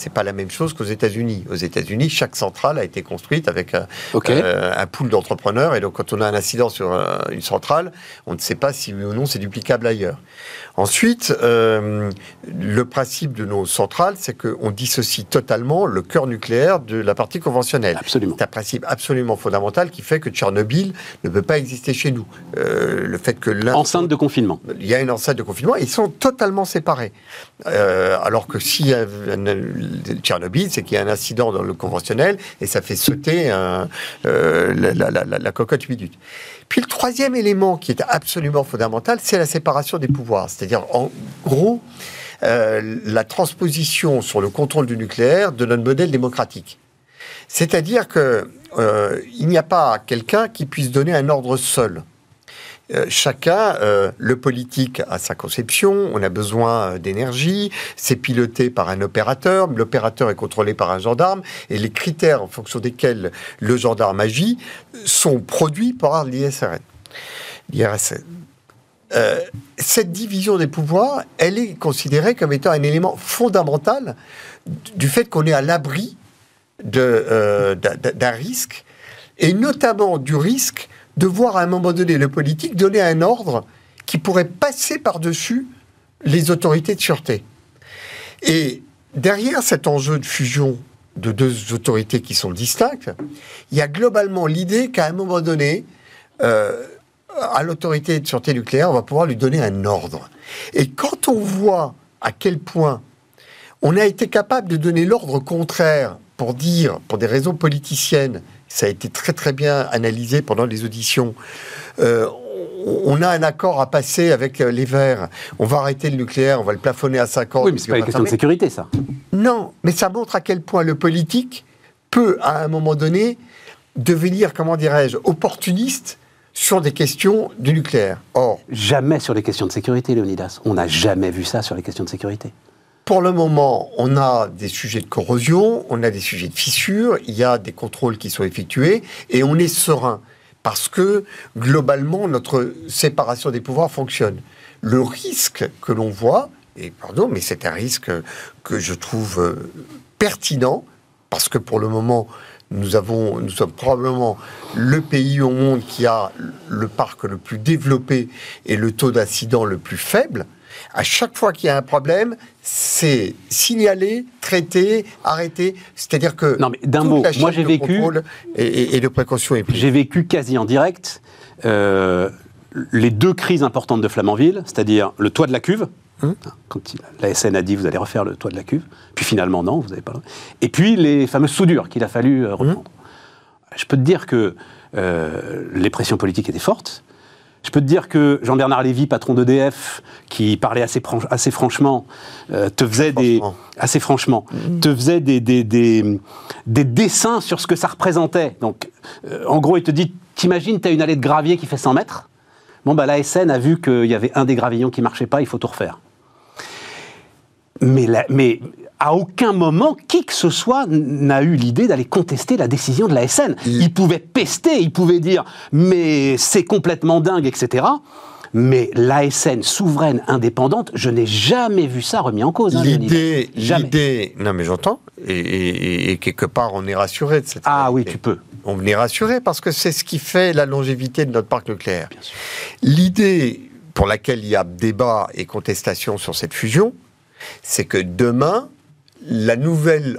Speaker 3: C'est pas la même chose qu'aux États-Unis. Aux États-Unis, chaque centrale a été construite avec un,
Speaker 1: Ok.
Speaker 3: euh, un pool d'entrepreneurs. Et donc, quand on a un incident sur euh, une centrale, on ne sait pas si oui ou non c'est duplicable ailleurs. Ensuite, euh, le principe de nos centrales, c'est qu'on dissocie totalement le cœur nucléaire de la partie conventionnelle.
Speaker 1: Absolument.
Speaker 3: C'est un principe absolument fondamental qui fait que Tchernobyl ne peut pas exister chez nous. Euh, le fait que l'un
Speaker 1: Enceinte de confinement.
Speaker 3: il y a une enceinte de confinement, ils sont totalement séparés. Euh, alors que un- Tchernobyl, c'est qu'il y a un incident dans le conventionnel et ça fait sauter euh, la cocotte minute. Puis le troisième élément qui est absolument fondamental, c'est la séparation des pouvoirs. C'est-à-dire, en gros, euh, la transposition sur le contrôle du nucléaire de notre modèle démocratique. C'est-à-dire que euh, il n'y a pas quelqu'un qui puisse donner un ordre seul. Euh, chacun, euh, le politique a sa conception, on a besoin euh, d'énergie, c'est piloté par un opérateur, l'opérateur est contrôlé par un gendarme, et les critères en fonction desquels le gendarme agit sont produits par l'ISRN. cette division des pouvoirs, elle est considérée comme étant un élément fondamental du fait qu'on est à l'abri d'un risque, et notamment du risque de voir à un moment donné le politique donner un ordre qui pourrait passer par-dessus les autorités de sûreté. Et derrière cet enjeu de fusion de deux autorités qui sont distinctes, il y a globalement l'idée qu'à un moment donné, euh, à l'autorité de sûreté nucléaire, on va pouvoir lui donner un ordre. Et quand on voit à quel point on a été capable de donner l'ordre contraire pour dire, pour des raisons politiciennes, ça a été très très bien analysé pendant les auditions, euh, on- a un accord à passer avec euh, les Verts, on va arrêter le nucléaire, on va le plafonner à 50
Speaker 1: Oui, mais c'est pas une question de sécurité, ça.
Speaker 3: non, mais ça montre à quel point le politique peut, à un moment donné, devenir, comment dirais-je, opportuniste sur des questions du nucléaire. Or,
Speaker 1: Jamais sur les questions de sécurité, Léonidas. On n'a jamais vu ça sur les questions de sécurité.
Speaker 3: Pour le moment, on a des sujets de corrosion, on a des sujets de fissures, il y a des contrôles qui sont effectués, et on est serein, parce que, globalement, notre séparation des pouvoirs fonctionne. Le risque que l'on voit, et pardon, mais c'est un risque que je trouve euh, pertinent, parce que pour le moment, nous, avons, nous sommes probablement le pays au monde qui a le parc le plus développé et le taux d'incident le plus faible. À chaque fois qu'il y a un problème, c'est signalé, traité, arrêté. C'est-à-dire que
Speaker 1: Non, mais d'un mot, moi, j'ai vécu-
Speaker 3: et, et- et de précaution est.
Speaker 1: J'ai vécu quasi en direct euh, les deux crises importantes de Flamanville, c'est-à-dire le toit de la cuve.
Speaker 3: Hum.
Speaker 1: Quand il- la SN a dit vous allez refaire le toit de la cuve, puis finalement non, vous n'avez pas. le- Et puis les fameuses soudures qu'il a fallu euh, reprendre. Je peux te dire que euh, les pressions politiques étaient fortes. Je peux te dire que Jean-Bernard Lévy, patron d'EDF, qui parlait assez, fran- assez franchement, euh, te faisait des assez franchement, te faisait des, des, des, des dessins sur ce que ça représentait. Donc, euh, en gros, il te dit, t'imagines, t'as une allée de gravier qui fait 100 mètres. Bon, bah, la SN a vu qu'il y avait un des gravillons qui marchait pas, il faut tout refaire. Mais, la- mais à aucun moment, qui que ce soit n'a eu l'idée d'aller contester la décision de la SN.
Speaker 3: Il-
Speaker 1: Il pouvait pester, il pouvait dire, mais c'est complètement dingue, etc. Mais l'ASN souveraine, indépendante, je n'ai jamais vu ça remis en cause. hein,
Speaker 3: L'idée, l'idée, non mais j'entends, et, et- et quelque part on est rassuré de cette
Speaker 1: Ah oui, tu peux.
Speaker 3: On est rassuré parce que c'est ce qui fait la longévité de notre parc nucléaire. L'idée pour laquelle il y a débat et contestation sur cette fusion, c'est que demain, la nouvelle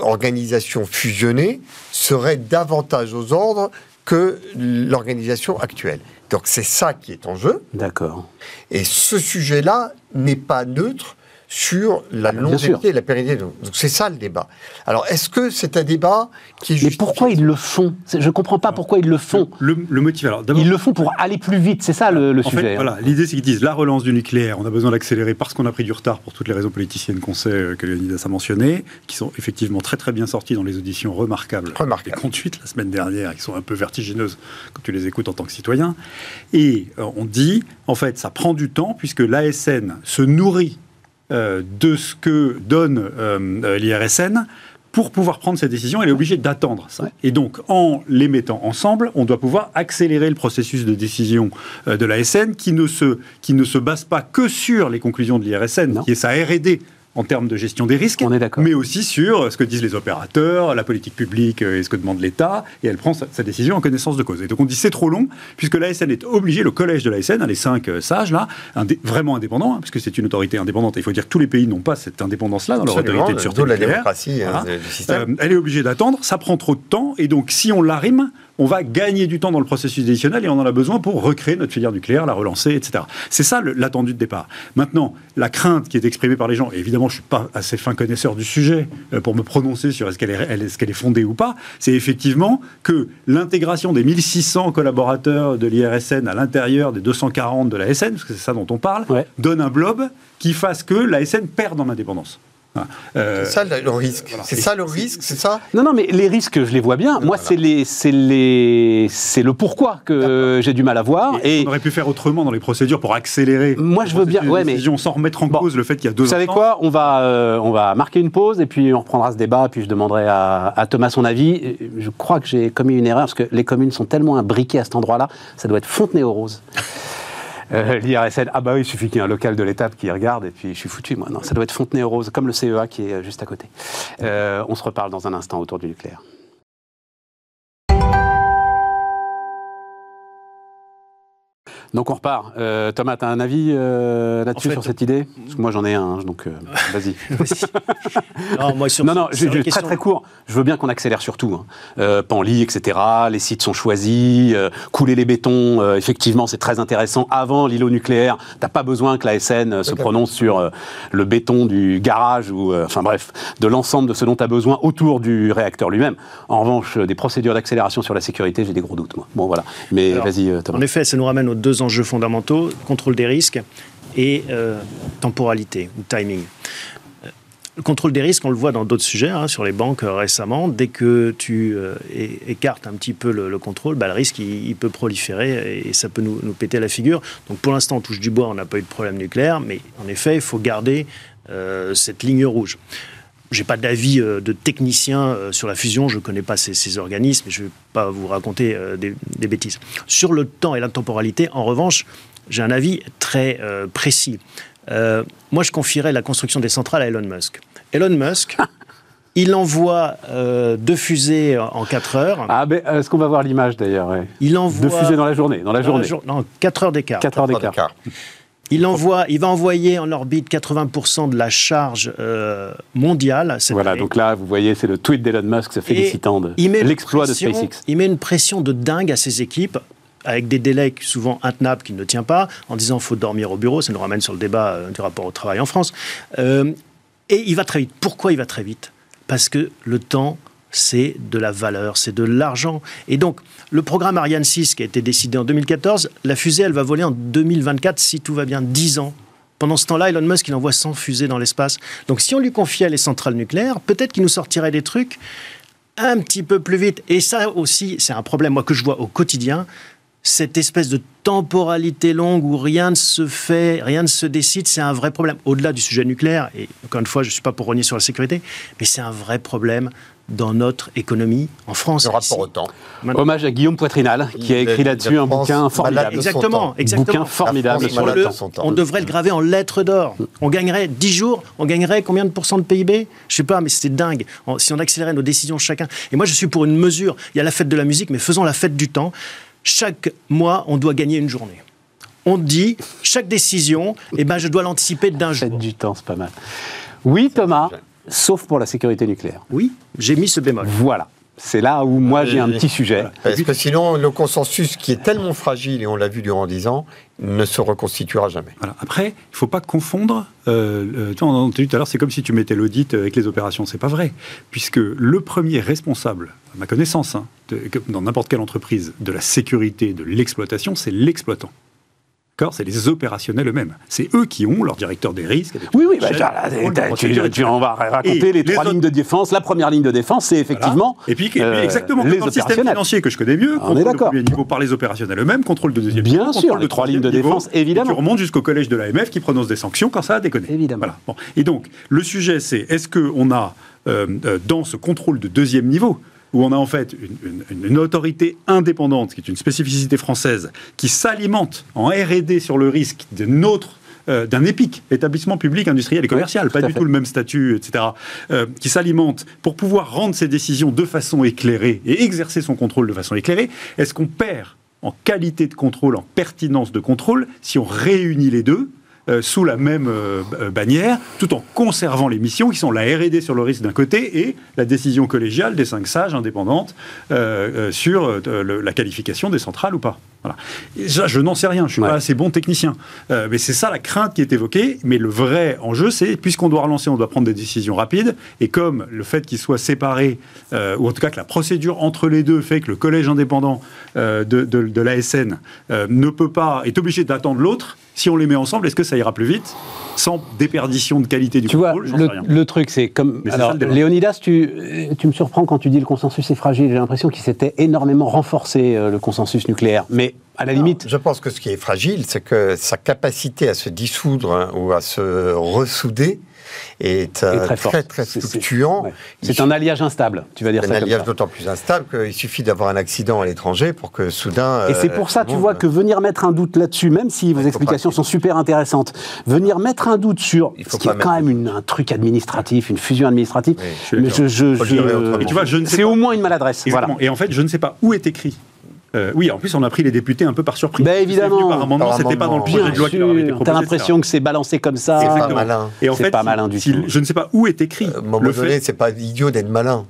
Speaker 3: organisation fusionnée serait davantage aux ordres que l'organisation actuelle. Donc c'est ça qui est en jeu.
Speaker 1: D'accord.
Speaker 3: Et ce sujet-là n'est pas neutre sur la
Speaker 1: Ah,
Speaker 3: longévité et la pérennité. Donc c'est ça le débat. Alors est-ce que c'est un débat qui est
Speaker 1: Mais pourquoi ils le font? Je ne comprends pas pourquoi ils le font.
Speaker 2: Le, le motif, alors d'abord.
Speaker 1: Ils le font pour aller plus vite, c'est ça le, le
Speaker 2: En
Speaker 1: sujet.
Speaker 2: fait,
Speaker 1: hein.
Speaker 2: voilà, l'idée c'est qu'ils disent la relance du nucléaire, on a besoin d'accélérer parce qu'on a pris du retard pour toutes les raisons politiciennes qu'on sait euh, que Leonidas a mentionnées, qui sont effectivement très très bien sorties dans les auditions remarquables,
Speaker 3: Remarquables.
Speaker 2: des conduites la semaine dernière, qui sont un peu vertigineuses quand tu les écoutes en tant que citoyen. Et euh, on dit, en fait, ça prend du temps puisque l'ASN se nourrit euh, de ce que donne euh, euh, l'IRSN pour pouvoir prendre ces décisions, elle est obligée d'attendre ça. Et donc, en les mettant ensemble, on doit pouvoir accélérer le processus de décision de l'ASN qui, ne se- qui ne se base pas que sur les conclusions de l'IRSN, qui est sa R&D en termes de gestion des risques,
Speaker 1: On est d'accord.
Speaker 2: mais aussi sur ce que disent les opérateurs, la politique publique euh, et ce que demande l'État, et elle prend sa, sa décision en connaissance de cause. Et donc on dit c'est trop long, puisque l'ASN est obligé, le collège de l'ASN, hein, les cinq euh, sages là, indé- vraiment indépendants, hein, puisque c'est une autorité indépendante, et il faut dire que tous les pays n'ont pas cette indépendance-là dans leur
Speaker 3: Absolument,
Speaker 2: autorité de sûreté
Speaker 3: la
Speaker 2: nucléaire.
Speaker 3: démocratie, hein,
Speaker 2: Voilà.
Speaker 3: du système.
Speaker 2: Euh, elle est obligée d'attendre, ça prend trop de temps, et donc si on l'arrime, on va gagner du temps dans le processus décisionnel et on en a besoin pour recréer notre filière nucléaire, la relancer, etc. C'est ça l'attendu de départ. Maintenant, la crainte qui est exprimée par les gens, et évidemment je ne suis pas assez fin connaisseur du sujet euh, pour me prononcer sur est-ce qu'elle est, fondée ou pas, c'est effectivement que l'intégration des 1600 collaborateurs de l'IRSN à l'intérieur des 240 de la SN, parce que c'est ça dont on parle,
Speaker 1: Ouais.
Speaker 2: donne un blob qui fasse que la SN perde en indépendance. Voilà. Euh,
Speaker 3: C'est ça le, risque.
Speaker 2: voilà.
Speaker 3: C'est ça le risque, c'est ça
Speaker 1: Non, non, mais les risques, je les vois bien. Moi, c'est les, c'est les, c'est le pourquoi que j'ai du mal à voir.
Speaker 2: Et
Speaker 1: Et
Speaker 2: on aurait pu faire autrement dans les procédures pour accélérer.
Speaker 1: Moi, je veux bien- ouais, mais-
Speaker 2: décision sans remettre en
Speaker 1: Bon.
Speaker 2: cause le fait qu'il y a deux
Speaker 1: vous savez quoi? On va, euh, on va marquer une pause et puis on reprendra ce débat. Puis je demanderai à, à Thomas son avis. Je crois que j'ai commis une erreur parce que les communes sont tellement imbriquées à cet endroit-là. Ça doit être Fontenay-aux-Roses. Euh, L'IRSN, ah bah oui, il suffit qu'il y ait un local de l'étape qui regarde et puis je suis foutu moi. Non, ça doit être Fontenay-aux-Roses, comme le CEA qui est euh, juste à côté. Euh, on se reparle dans un instant autour du nucléaire. Donc on repart. Euh, Thomas, tu as un avis euh, là-dessus
Speaker 4: En fait-
Speaker 1: sur cette idée? Parce que moi j'en ai un, donc euh, vas-y.
Speaker 4: non, moi, sur,
Speaker 1: Non, non, je, je- très
Speaker 4: question-
Speaker 1: très court. Je veux bien qu'on accélère sur tout. Hein. Panly, etc. Les sites sont choisis. couler les bétons, effectivement, c'est très intéressant. Avant l'îlot nucléaire, t'as pas besoin que la SN se prononce sur le béton du garage ou, enfin bref, de l'ensemble de ce dont tu as besoin autour du réacteur lui-même. En revanche, des procédures d'accélération sur la sécurité, j'ai des gros doutes, moi. Bon, voilà. Mais vas-y, Thomas.
Speaker 4: En effet, ça nous ramène aux deux enjeux fondamentaux, contrôle des risques et euh, temporalité ou timing. Euh, Le contrôle des risques, on le voit dans d'autres sujets, hein, sur les banques euh, récemment. Dès que tu écartes un petit peu le, le contrôle, bah, le risque il, peut proliférer et ça peut nous, péter la figure. Donc pour l'instant, on touche du bois, on n'a pas eu de problème nucléaire, mais en effet, il faut garder cette ligne rouge. J'ai pas d'avis euh, de technicien euh, sur la fusion, je connais pas ces, ces organismes, et je vais pas vous raconter euh, des, des bêtises. Sur le temps et la temporalité, en revanche, j'ai un avis très précis. Euh, moi, je confierais la construction des centrales à Elon Musk. Elon Musk, il envoie euh, deux fusées en 4 heures.
Speaker 1: Ah, ben, est-ce qu'on va voir l'image d'ailleurs ouais?
Speaker 4: Il envoie
Speaker 1: Deux fusées dans la journée. Dans la
Speaker 4: dans
Speaker 1: journée.
Speaker 4: la jour- non, 4 heures d'écart.
Speaker 1: 4 heures d'écart.
Speaker 4: Il envoie, il va envoyer en orbite 80% de la charge euh, mondiale. cette
Speaker 1: Voilà,
Speaker 4: année.
Speaker 1: donc là, vous voyez, c'est le tweet d'Elon Musk se félicitant de l'exploit de SpaceX.
Speaker 4: Il met une pression de dingue à ses équipes avec des délais souvent intenables qu'il ne tient pas, en disant faut dormir au bureau, ça nous ramène sur le débat euh, du rapport au travail en France. Euh, et il va très vite. Pourquoi il va très vite? Parce que le temps, c'est de la valeur, c'est de l'argent. Et donc, le programme Ariane 6 qui a été décidé en 2014, la fusée, elle va voler en 2024 si tout va bien, 10 ans. Pendant ce temps-là, Elon Musk, il envoie 100 fusées dans l'espace. Donc, si on lui confiait les centrales nucléaires, peut-être qu'il nous sortirait des trucs un petit peu plus vite. Et ça aussi, c'est un problème, moi, que je vois au quotidien. Cette espèce de temporalité longue où rien ne se fait, rien ne se décide, c'est un vrai problème. Au-delà du sujet nucléaire, et encore une fois, je ne suis pas pour renier sur la sécurité, mais c'est un vrai problème dans notre économie en France.
Speaker 3: Le rapport au temps.
Speaker 4: Maintenant-
Speaker 1: Hommage à Guillaume Poitrinal, qui a écrit là-dessus
Speaker 3: la
Speaker 1: un bouquin formidable.
Speaker 4: Exactement, exactement.
Speaker 1: Bouquin formidable
Speaker 3: La
Speaker 1: sur le.
Speaker 4: On devrait le graver en lettres d'or. On gagnerait 10 jours, on gagnerait combien de pourcents de PIB Je sais pas, mais c'était dingue. Si on accélérait nos décisions chacun. Et moi, je suis pour une mesure. Il y a la fête de la musique, mais faisons la fête du temps. Chaque mois, on doit gagner une journée. On dit, chaque décision, eh ben, je dois l'anticiper d'un jour.
Speaker 1: Faites du temps, c'est pas mal. Oui, Thomas, sauf pour la sécurité nucléaire.
Speaker 4: Oui, j'ai mis ce bémol.
Speaker 1: Voilà. C'est là où moi j'ai un petit sujet.
Speaker 3: Parce que sinon, le consensus qui est tellement fragile, et on l'a vu durant dix ans, ne se reconstituera jamais.
Speaker 2: Voilà. Après, il ne faut pas confondre. Euh, on a entendu tout à l'heure, c'est comme si tu mettais l'audit avec les opérations. C'est pas vrai, puisque le premier responsable, à ma connaissance, hein, de, dans n'importe quelle entreprise, de la sécurité, de l'exploitation, c'est l'exploitant. C'est les opérationnels eux-mêmes. C'est eux qui ont leur directeur des risques.
Speaker 1: oui, oui, bah, tu, on va raconter les, trois lignes de défense. La première ligne de défense, c'est effectivement.
Speaker 2: Et puis, euh, exactement, les comme le système financier que je connais mieux,
Speaker 1: on est d'accord.
Speaker 2: niveau par les opérationnels eux-mêmes, contrôle de deuxième
Speaker 1: Bien
Speaker 2: niveau,
Speaker 1: sûr, les trois lignes de défense, évidemment.
Speaker 2: Et tu remontes jusqu'au collège de l'AMF qui prononce des sanctions quand ça a déconné.
Speaker 1: Évidemment.
Speaker 2: Bon. Et donc, le sujet, c'est est-ce qu'on a, euh, euh, dans ce contrôle de deuxième niveau, où on a en fait une, autorité indépendante, qui est une spécificité française, qui s'alimente en R&D sur le risque d'un autre euh, d'un EPIC, établissement public industriel et commercial, pas du tout le même statut, etc., euh, qui s'alimente pour pouvoir rendre ses décisions de façon éclairée et exercer son contrôle de façon éclairée, est-ce qu'on perd en qualité de contrôle, en pertinence de contrôle, si on réunit les deux? Sous la même euh, bannière, tout en conservant les missions qui sont la R&D sur le risque d'un côté et la décision collégiale des cinq sages indépendantes euh, sur la qualification des centrales ou pas. Voilà. je n'en sais rien, je suis pas assez bon technicien. mais c'est ça la crainte qui est évoquée. Mais le vrai enjeu, c'est puisqu'on doit relancer, on doit prendre des décisions rapides. Et comme le fait qu'ils soient séparés, ou en tout cas que la procédure entre les deux fait que le collège indépendant de, de, de l'ASN ne peut pas, est obligé d'attendre l'autre, si on les met ensemble, est-ce que ça ira plus vite sans déperdition de qualité du
Speaker 1: tu
Speaker 2: contrôle?
Speaker 1: Vois, le, truc, c'est comme. alors, Léonidas, tu, tu, me surprends quand tu dis le consensus est fragile. J'ai l'impression qu'il s'était énormément renforcé, euh, le consensus nucléaire. Mais à la limite.
Speaker 3: je pense que ce qui est fragile, c'est que sa capacité à se dissoudre hein, ou à se ressouder est, euh, très, très, fluctuant.
Speaker 1: C'est un alliage instable, tu vas dire
Speaker 3: ça. Un alliage d'autant plus instable qu'il suffit d'avoir un accident à l'étranger pour que soudain.
Speaker 1: Et c'est pour ça, tu vois, que venir mettre un doute là-dessus, même si vos explications sont super intéressantes, venir mettre un doute sur ce qui est quand même un truc administratif, une fusion administrative, je, je, c'est au moins une maladresse. Voilà.
Speaker 2: Et en fait, je ne sais pas où est écrit euh, oui, en plus, on a pris les députés un peu par surprise.
Speaker 1: Ben évidemment.
Speaker 2: Par amendement, c'était pas dans le projet de loi qui leur avait été
Speaker 1: proposé. T'as l'impression que c'est balancé comme ça.
Speaker 3: C'est pas malin.
Speaker 2: Et en fait, pas malin du tout. Je ne sais pas où est écrit.
Speaker 3: Euh, à un moment donné, c'est pas idiot d'être malin.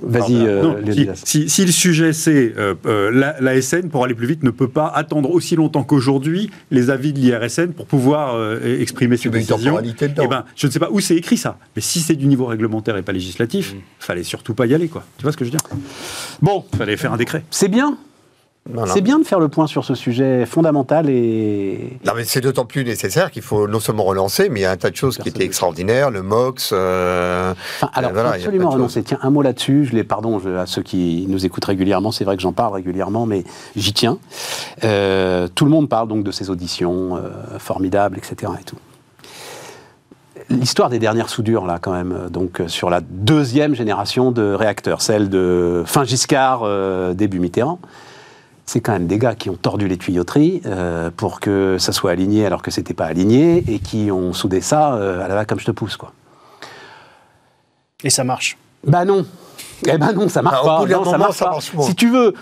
Speaker 1: Vas-y, euh,
Speaker 2: si, si, le sujet c'est euh, la, SN, pour aller plus vite, ne peut pas attendre aussi longtemps qu'aujourd'hui les avis de l'IRSN pour pouvoir exprimer ses décisions. Eh ben, je ne sais pas où c'est écrit ça, mais si c'est du niveau réglementaire et pas législatif, il mm. fallait surtout pas y aller, quoi. Tu vois ce que je veux dire?
Speaker 1: Bon,
Speaker 2: fallait faire un décret.
Speaker 1: C'est bien. C'est bien de faire le point sur ce sujet fondamental et.
Speaker 3: Non, mais c'est d'autant plus nécessaire qu'il faut non seulement relancer, mais il y a un tas de choses qui étaient extraordinaires, le MOX.
Speaker 1: Euh, alors, absolument relancer. Tiens, un mot là-dessus. Je les pardon à ceux qui nous écoutent régulièrement. C'est vrai que j'en parle régulièrement, mais j'y tiens. Euh, tout le monde parle donc de ces auditions euh, formidables, etc. Et tout. L'histoire des dernières soudures, là, quand même, donc sur la deuxième génération de réacteurs, celle de fin Giscard, début Mitterrand c'est quand même des gars qui ont tordu les tuyauteries euh, pour que ça soit aligné alors que c'était pas aligné et qui ont soudé ça euh, à la va comme je te pousse quoi.
Speaker 4: Et ça marche
Speaker 1: Bah non. Eh ben non, ça marche
Speaker 3: bah,
Speaker 1: pas.
Speaker 3: Non,
Speaker 1: ça marche
Speaker 3: pas.
Speaker 1: si tu veux,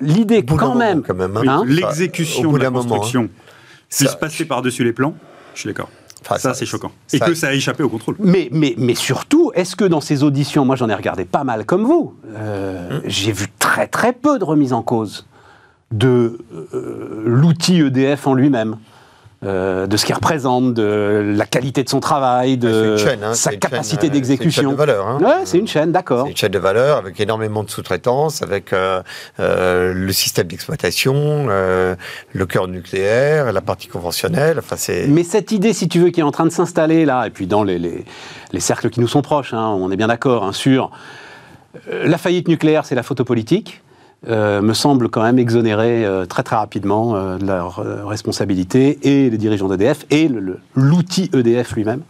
Speaker 1: l'idée quand, même,
Speaker 3: hein.
Speaker 2: hein. l'exécution de la construction, hein. se passer par-dessus les plans, je suis d'accord. ça, c'est choquant. Et que ça a échappé au contrôle.
Speaker 1: Mais, mais, mais surtout, est-ce que dans ces auditions, moi j'en ai regardé pas mal comme vous, euh, hum. j'ai vu très très peu de remises en cause de euh, l'outil EDF en lui-même. Euh, de ce qu'il représente, de la qualité de son travail, de hein, sa capacité d'exécution.
Speaker 3: C'est une chaîne de valeur. Hein.
Speaker 1: Ouais, c'est une chaîne, d'accord.
Speaker 3: C'est une chaîne de valeur avec énormément de sous-traitance, avec euh, le système d'exploitation, le cœur nucléaire, la partie conventionnelle. Enfin,
Speaker 1: Mais cette idée, si tu veux, qui est en train de s'installer là, et puis dans les, les, cercles qui nous sont proches, hein, on est bien d'accord hein, sur la faillite nucléaire, c'est la photo politique. Euh, me semble quand même exonérer euh, très très rapidement euh, de leur responsabilité et les dirigeants d'EDF et l'outil EDF lui-même.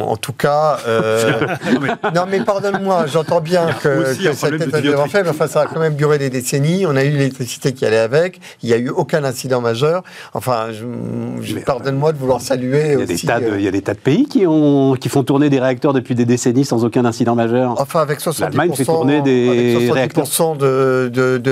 Speaker 3: En tout cas, euh, non mais pardonne-moi, j'entends bien que, que a fait, mais enfin ça a quand même duré des décennies. On a eu l'électricité qui allait avec. Il n'y a eu aucun incident majeur. Enfin, pardonne-moi de vouloir saluer.
Speaker 1: Il y, a
Speaker 3: aussi,
Speaker 1: des tas de, il y a des tas de pays qui, ont, qui font tourner des réacteurs depuis des décennies sans aucun incident majeur.
Speaker 3: Enfin, avec 70%,
Speaker 1: L'Allemagne fait tourner des réacteurs.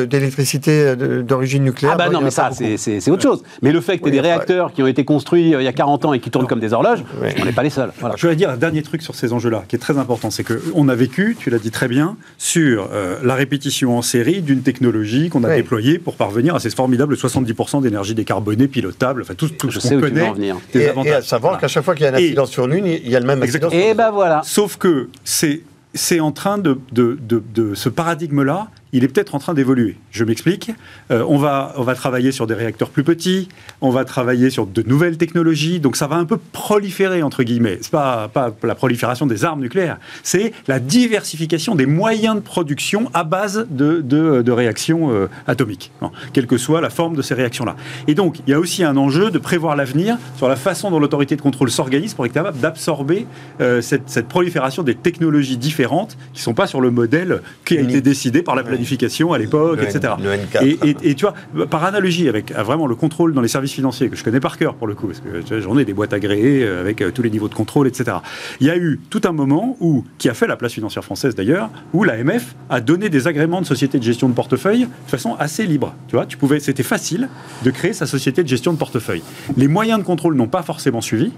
Speaker 3: d'électricité d'origine nucléaire.
Speaker 1: Ah bah non, mais ça, c'est autre chose. Mais le fait que tu aies des réacteurs qui ont été construits euh, il y a 40 ans et qui tournent comme des horloges, on n'est pas les seuls. Voilà.
Speaker 2: Je voudrais dire un dernier truc sur ces enjeux-là, qui est très important, c'est qu'on a vécu, tu l'as dit très bien, sur euh, la répétition en série d'une technologie qu'on a
Speaker 3: Oui.
Speaker 2: déployée pour parvenir à ces formidables 70% d'énergie décarbonée, pilotable, enfin tout, tout
Speaker 1: Je
Speaker 2: ce
Speaker 1: sais
Speaker 2: qu'on connaît.
Speaker 1: en venir.
Speaker 2: des
Speaker 3: Et, et
Speaker 2: avantages.
Speaker 3: à savoir
Speaker 2: Voilà.
Speaker 3: qu'à chaque fois qu'il y a un
Speaker 2: Et-
Speaker 3: incident sur l'une, il y a le même incident
Speaker 2: Exactement.
Speaker 3: sur
Speaker 1: Et ben voilà.
Speaker 2: Sauf que c'est c'est en train de, de, de- de- ce paradigme-là, il est peut-être en train d'évoluer. Je m'explique. Euh, on, va, on va travailler sur des réacteurs plus petits, on va travailler sur de nouvelles technologies, donc ça va un peu proliférer, entre guillemets. C'est pas, pas la prolifération des armes nucléaires, c'est la diversification des moyens de production à base de, de- de réactions euh, atomiques, quelle que soit la forme de ces réactions-là. Et donc, il y a aussi un enjeu de prévoir l'avenir sur la façon dont l'autorité de contrôle s'organise pour être capable d'absorber euh, cette, cette prolifération des technologies différentes qui ne sont pas sur le modèle qui a été décidé par la planification à l'époque, etc.
Speaker 3: le N4.
Speaker 2: Et, et- et tu vois, par analogie avec euh, vraiment le contrôle dans les services financiers, que je connais par cœur pour le coup, parce que j'en ai des boîtes agréées euh, avec euh, tous les niveaux de contrôle, etc. Il y a eu tout un moment où, qui a fait la place financière française d'ailleurs, où l'AMF a donné des agréments de société de gestion de portefeuille de façon assez libre. Tu vois, tu pouvais, c'était facile de créer sa société de gestion de portefeuille. Les moyens de contrôle n'ont pas forcément suivi.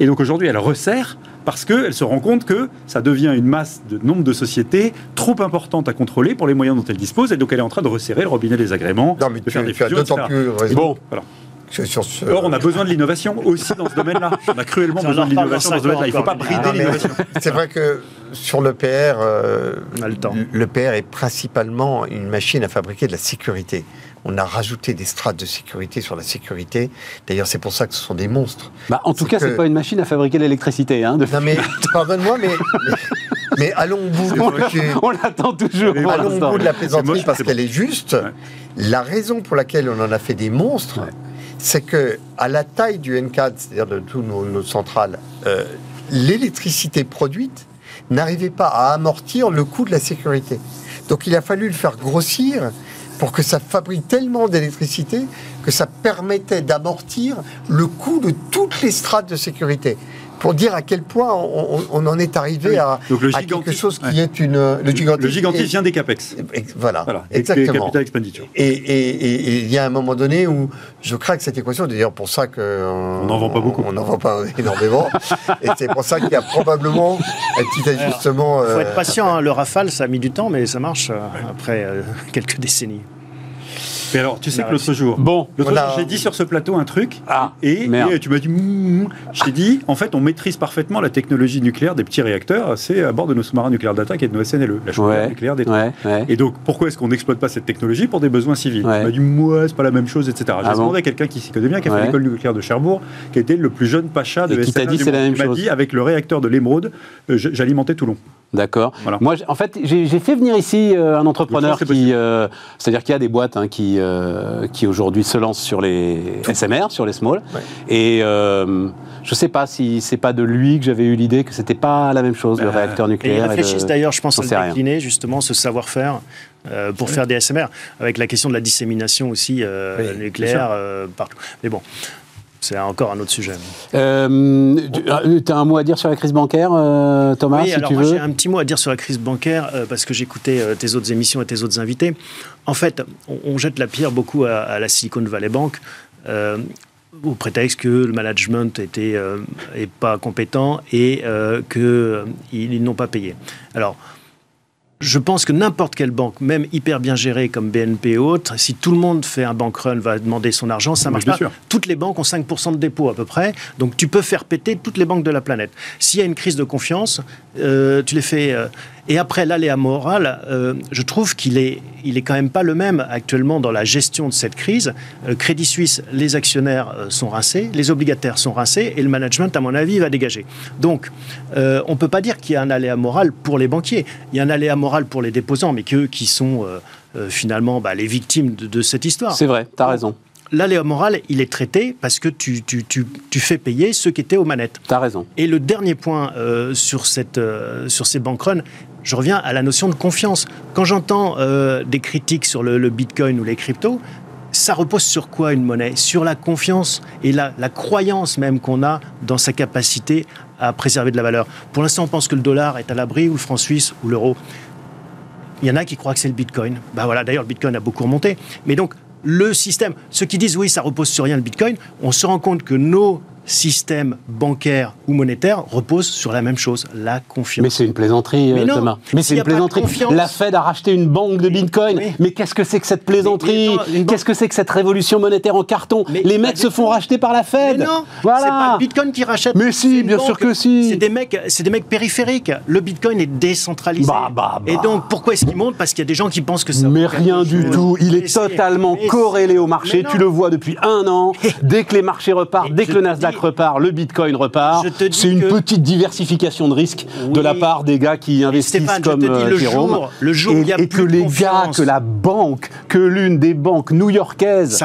Speaker 2: Et donc aujourd'hui, elle resserre parce qu'elle se rend compte que ça devient une masse de nombre de sociétés trop importante à contrôler pour les moyens dont elle dispose. Et donc elle est en train de resserrer le robinet des agréments,
Speaker 3: Non, mais
Speaker 2: de
Speaker 3: tu,
Speaker 2: faire des
Speaker 3: tu as
Speaker 2: fusions,
Speaker 3: d'autant plus raison
Speaker 2: Bon, voilà.
Speaker 3: que sur ce.
Speaker 2: Or, on a besoin de l'innovation aussi dans ce domaine-là. On a cruellement
Speaker 4: Ça,
Speaker 2: besoin de l'innovation
Speaker 4: dans
Speaker 2: ce domaine-là. Il ne faut pas brider l'innovation.
Speaker 3: C'est vrai que sur le PR, euh,
Speaker 4: On a le temps.
Speaker 3: le PR est principalement une machine à fabriquer de la sécurité. On a rajouté des strates de sécurité sur la sécurité. D'ailleurs, c'est pour ça que ce sont des monstres.
Speaker 1: Bah, en tout cas,
Speaker 3: que-
Speaker 1: c'est pas une machine à fabriquer l'électricité. Hein, de-
Speaker 3: Non mais, pardonne-moi, mais, mais, mais allons au bout
Speaker 1: on l'attend toujours. pour
Speaker 3: allons au bout de la plaisanterie
Speaker 2: moche,
Speaker 3: parce qu'elle est juste.
Speaker 2: Ouais.
Speaker 3: La raison pour laquelle on en a fait des monstres, c'est que à la taille du N4, c'est-à-dire de toutes nos, nos centrales, euh, l'électricité produite n'arrivait pas à amortir le coût de la sécurité. Donc il a fallu le faire grossir pour que ça fabrique tellement d'électricité que ça permettait d'amortir le coût de toutes les strates de sécurité. Pour dire à quel point on, on- on en est arrivé
Speaker 2: Oui.
Speaker 3: à,
Speaker 2: Donc le
Speaker 3: à
Speaker 2: gigantisme-
Speaker 3: quelque chose qui
Speaker 2: ouais.
Speaker 3: est une... Le gigantisme,
Speaker 2: Le gigantisme
Speaker 3: est-
Speaker 2: vient des CAPEX.
Speaker 3: Ex- Voilà,
Speaker 2: Voilà. Et des
Speaker 3: exactement.
Speaker 2: Expenditure.
Speaker 3: Et, et- et- et il y a un moment donné où je craque cette équation, d'ailleurs pour ça que euh,
Speaker 2: On n'en vend pas beaucoup.
Speaker 3: On n'en vend pas énormément. et c'est pour ça qu'il y a probablement un petit ajustement.
Speaker 4: Il faut
Speaker 3: euh,
Speaker 4: être patient. hein. Le Rafale, ça a mis du temps, mais ça marche euh, après euh, quelques décennies.
Speaker 2: Mais alors, tu sais que l'autre jour,
Speaker 1: Bon.
Speaker 2: l'autre jour, j'ai dit sur ce plateau un truc,
Speaker 1: Ah,
Speaker 2: et, tu m'as dit, Mmm. je t'ai dit, en fait, on maîtrise parfaitement la technologie nucléaire des petits réacteurs, c'est à bord de nos sous-marins nucléaires d'attaque et de nos SNLE, la chaudière
Speaker 1: Ouais,
Speaker 2: nucléaire des
Speaker 1: ouais, ouais.
Speaker 2: Et donc, pourquoi est-ce qu'on n'exploite pas cette technologie pour des besoins civils?
Speaker 1: Ouais.
Speaker 2: On m'a dit, moi, c'est pas la même chose, etc. J'ai
Speaker 1: Ah bon
Speaker 2: demandé à quelqu'un qui s'y connaît bien, qui a
Speaker 1: Ouais.
Speaker 2: fait l'école nucléaire de Cherbourg, qui était le plus jeune pacha de
Speaker 1: Et qui t'a
Speaker 2: SNLE
Speaker 1: dit
Speaker 2: du
Speaker 1: c'est la
Speaker 2: monde.
Speaker 1: même
Speaker 2: Il m'a
Speaker 1: chose.
Speaker 2: dit, avec le réacteur de l'émeraude, euh, j'alimentais Toulon.
Speaker 1: D'accord.
Speaker 2: Voilà.
Speaker 1: Moi, en fait, j'ai fait venir ici euh, un entrepreneur qui, euh, c'est-à-dire qu'il y a des boîtes hein, qui, euh, qui aujourd'hui se lancent sur les SMR, sur les small.
Speaker 3: Ouais.
Speaker 1: Et je sais pas si c'est pas de lui que j'avais eu l'idée que c'était pas la même chose, le réacteur
Speaker 4: Et ils
Speaker 1: nucléaire. et
Speaker 4: réfléchissent
Speaker 1: le-
Speaker 4: d'ailleurs, je pense, à décliner, justement, ce savoir-faire pour faire des SMR, avec la question de la dissémination aussi
Speaker 3: Oui,
Speaker 4: nucléaire partout. Mais bon, c'est encore un autre sujet.
Speaker 1: Euh, tu as un mot à dire sur la crise bancaire, euh, Thomas,
Speaker 4: oui,
Speaker 1: si
Speaker 4: alors
Speaker 1: tu
Speaker 4: moi
Speaker 1: veux
Speaker 4: j'ai un petit mot à dire sur la crise bancaire euh, parce que j'écoutais tes autres émissions et tes autres invités. En fait, on, on jette la pierre beaucoup à, à la Silicon Valley Bank. au prétexte que le management était est pas compétent et qu'ils ils n'ont pas payé. Alors, je pense que n'importe quelle banque, même hyper bien gérée comme BNP et autres, si tout le monde fait un bank run, va demander son argent, ça marche pas.
Speaker 2: sûr.
Speaker 4: Toutes les banques ont 5% de dépôt à peu près, donc tu peux faire péter toutes les banques de la planète. S'il y a une crise de confiance, euh, tu les fais. euh, et après, l'aléa moral, euh, je trouve qu'il est, il est quand même pas le même actuellement dans la gestion de cette crise. Euh, Crédit Suisse, les actionnaires euh, sont rincés, les obligataires sont rincés, et le management, à mon avis, va dégager. Donc, euh, on peut pas dire qu'il y a un aléa moral pour les banquiers. Il y a un aléa moral pour les déposants, mais qu'eux qui sont finalement bah, les victimes de, de cette histoire.
Speaker 1: C'est vrai, tu as raison.
Speaker 4: L'aléa moral, il est traité parce que tu, tu, tu, tu fais payer ceux qui étaient aux manettes.
Speaker 1: Tu as raison.
Speaker 4: Et le dernier point euh, sur, cette, euh, sur ces bank runs, je reviens à la notion de confiance. Quand j'entends euh, des critiques sur le, Bitcoin ou les cryptos, ça repose sur quoi une monnaie? Sur la confiance et la, la croyance même qu'on a dans sa capacité à préserver de la valeur. Pour l'instant, on pense que le dollar est à l'abri, ou le franc suisse, ou l'euro. Il y en a qui croient que c'est le Bitcoin. Bah voilà, d'ailleurs, le Bitcoin a beaucoup remonté. Mais donc, le système, ceux qui disent oui, ça repose sur rien le Bitcoin, on se rend compte que nos système bancaire ou monétaire repose sur la même chose, la confiance.
Speaker 1: Mais c'est une plaisanterie,
Speaker 4: Mais
Speaker 1: euh,
Speaker 4: non,
Speaker 1: Thomas. Mais c'est une plaisanterie. La Fed a racheté une banque de Bitcoin. Mais qu'est-ce que c'est que cette plaisanterie Qu'est-ce que c'est que cette révolution monétaire en carton
Speaker 4: Mais
Speaker 1: Les mecs se font racheter par la Fed.
Speaker 4: Mais non,
Speaker 1: voilà.
Speaker 4: c'est pas le Bitcoin qui rachète.
Speaker 1: Mais si, bien sûr que si.
Speaker 4: C'est des mecs, c'est des mecs périphériques. Le Bitcoin est décentralisé.
Speaker 1: Bah, bah, bah.
Speaker 4: Et donc, pourquoi est-ce qu'il monte? Parce qu'il y a des gens qui pensent que ça.
Speaker 1: Mais rien du
Speaker 4: chose.
Speaker 1: tout. Il est totalement corrélé au marché. Tu le vois depuis un an. Dès que les marchés repartent, dès que le
Speaker 4: te
Speaker 1: Nasdaq repart, le Bitcoin repart. C'est une
Speaker 4: que-
Speaker 1: petite diversification de risque de la part des gars qui investissent
Speaker 4: Stéphane, je
Speaker 1: comme
Speaker 4: te dis,
Speaker 1: euh,
Speaker 4: le
Speaker 1: Jérôme.
Speaker 4: jour- le jour où
Speaker 1: et,
Speaker 4: il y a
Speaker 1: et
Speaker 4: plus
Speaker 1: que
Speaker 4: de
Speaker 1: les
Speaker 4: confiance.
Speaker 1: gars, que la banque, que l'une des banques new-yorkaises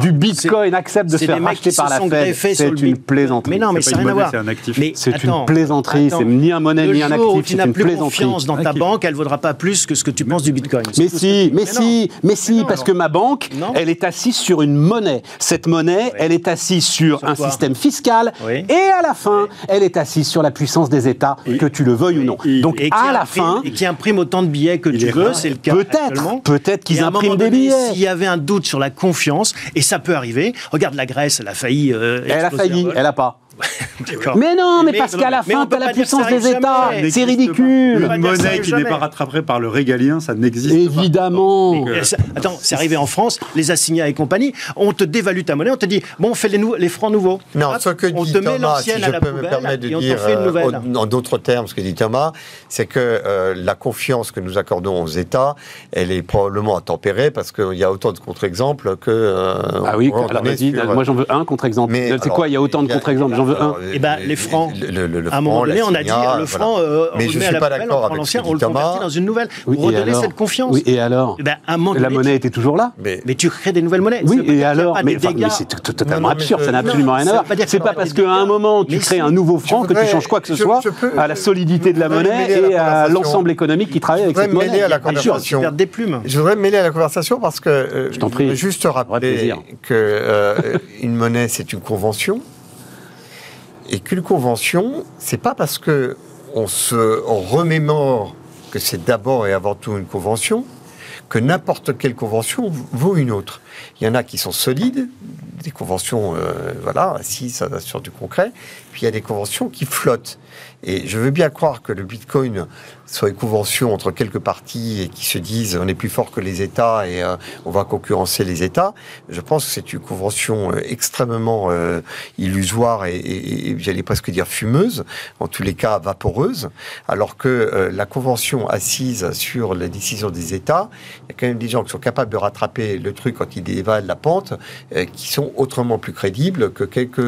Speaker 1: du Bitcoin accepte de se faire racheter par la Fed. C'est une plaisanterie.
Speaker 4: Mais non, mais
Speaker 2: C'est
Speaker 4: ça n'a rien à voir.
Speaker 2: c'est un actif.
Speaker 4: Mais
Speaker 1: C'est une plaisanterie, c'est ni un monnaie ni un actif,
Speaker 4: tu
Speaker 1: c'est
Speaker 4: n'as
Speaker 1: une
Speaker 4: plus
Speaker 1: plaisanterie.
Speaker 4: confiance dans ta banque, elle ne vaudra pas plus que ce que tu penses du Bitcoin.
Speaker 1: Mais si, mais si, mais si, parce que ma banque, elle est assise sur une monnaie. Cette monnaie, elle est assise sur, un système fiscal,
Speaker 4: Oui.
Speaker 1: et à la fin, elle est assise sur la puissance des États, que tu le veuilles ou non.
Speaker 2: Et-
Speaker 1: Donc
Speaker 4: Et qui
Speaker 1: à la
Speaker 4: imprime-
Speaker 1: fin,
Speaker 4: Et qui imprime autant de billets que tu veux, c'est le cas.
Speaker 1: peut-être, peut-être qu'ils impriment des billets.
Speaker 4: S'il y avait un doute sur la confiance, et ça peut arriver, regarde la Grèce, elle a failli. euh,
Speaker 1: Elle a failli, elle a pas. Mais non, mais,
Speaker 4: Mais-
Speaker 1: parce qu'à la fin, t'as la puissance des États. C'est ridicule.
Speaker 2: Une monnaie qui n'est pas rattrapée par le régalien, ça n'existe pas.
Speaker 1: Évidemment.
Speaker 4: Attends, c'est arrivé en France, les assignats et compagnie, on te dévalue ta monnaie, on te dit, bon, on fait les, francs nouveaux.
Speaker 3: Non, ce que
Speaker 4: on
Speaker 3: dit
Speaker 4: te met
Speaker 3: Thomas, si
Speaker 4: l'ancienne
Speaker 3: je
Speaker 4: à la
Speaker 3: peux me
Speaker 4: poubelle
Speaker 3: permettre de
Speaker 4: et on
Speaker 3: dire
Speaker 4: t'en fait une
Speaker 3: euh,
Speaker 4: nouvelle.
Speaker 3: en, en d'autres termes ce que dit Thomas, c'est que euh, la confiance que nous accordons aux États, elle est probablement à tempérer parce qu'il y a autant de contre-exemples que. euh,
Speaker 1: Ah oui, alors
Speaker 3: sur-
Speaker 1: moi j'en veux un contre-exemple.
Speaker 3: Mais
Speaker 1: C'est quoi, il y a autant de contre-exemples, un.
Speaker 3: alors,
Speaker 4: Eh ben, les francs.
Speaker 3: le- le- le
Speaker 4: à un moment
Speaker 3: franc,
Speaker 4: donné, on a dit, le
Speaker 3: voilà.
Speaker 4: franc, euh, on
Speaker 3: Mais
Speaker 4: le
Speaker 3: je
Speaker 4: met à
Speaker 3: suis
Speaker 4: la
Speaker 3: pas
Speaker 4: poubelle,
Speaker 3: d'accord
Speaker 4: on prend l'ancien, on le convertit dans une nouvelle.
Speaker 1: Oui, alors
Speaker 4: cette confiance.
Speaker 1: Oui, et alors
Speaker 4: Eh ben, un
Speaker 1: La
Speaker 4: donné,
Speaker 1: monnaie
Speaker 4: tu-
Speaker 1: était toujours là
Speaker 3: Mais,
Speaker 4: Mais tu crées des nouvelles monnaies.
Speaker 1: Oui,
Speaker 4: veut
Speaker 1: et alors Mais, c'est totalement absurde,
Speaker 3: je-
Speaker 1: ça n'a absolument rien à
Speaker 4: veut
Speaker 1: voir. C'est pas parce qu'à un moment tu crées un nouveau franc
Speaker 3: Je
Speaker 1: que tu changes quoi que ce
Speaker 3: je-
Speaker 1: soit
Speaker 3: je
Speaker 1: à la solidité de la
Speaker 3: je
Speaker 1: monnaie et à
Speaker 3: conversation.
Speaker 1: l'ensemble économique qui travaille avec
Speaker 3: voudrais
Speaker 1: cette
Speaker 3: mêler
Speaker 1: monnaie.
Speaker 4: des plumes.
Speaker 3: Je voudrais me mêler à la conversation parce que euh,
Speaker 1: t'en prie.
Speaker 3: voudrais juste rappeler
Speaker 1: plaisir.
Speaker 3: que euh, une monnaie c'est une convention et qu'une convention c'est pas parce que on se remémore que c'est d'abord et avant tout une convention que n'importe quelle convention vaut une autre. Il y en a qui sont solides, des conventions euh, voilà assises sur du concret, puis il y a des conventions qui flottent. Et je veux bien croire que le Bitcoin soit une convention entre quelques parties et qui se disent on est plus fort que les États et euh, on va concurrencer les États. Je pense que c'est une convention euh, extrêmement euh, illusoire et, et- et j'allais presque dire fumeuse, en tous les cas vaporeuse, alors que euh, la convention assise sur la décision des États, il y a quand même des gens qui sont capables de rattraper le truc quand ils dévalent la pente, qui sont autrement plus crédibles que quelques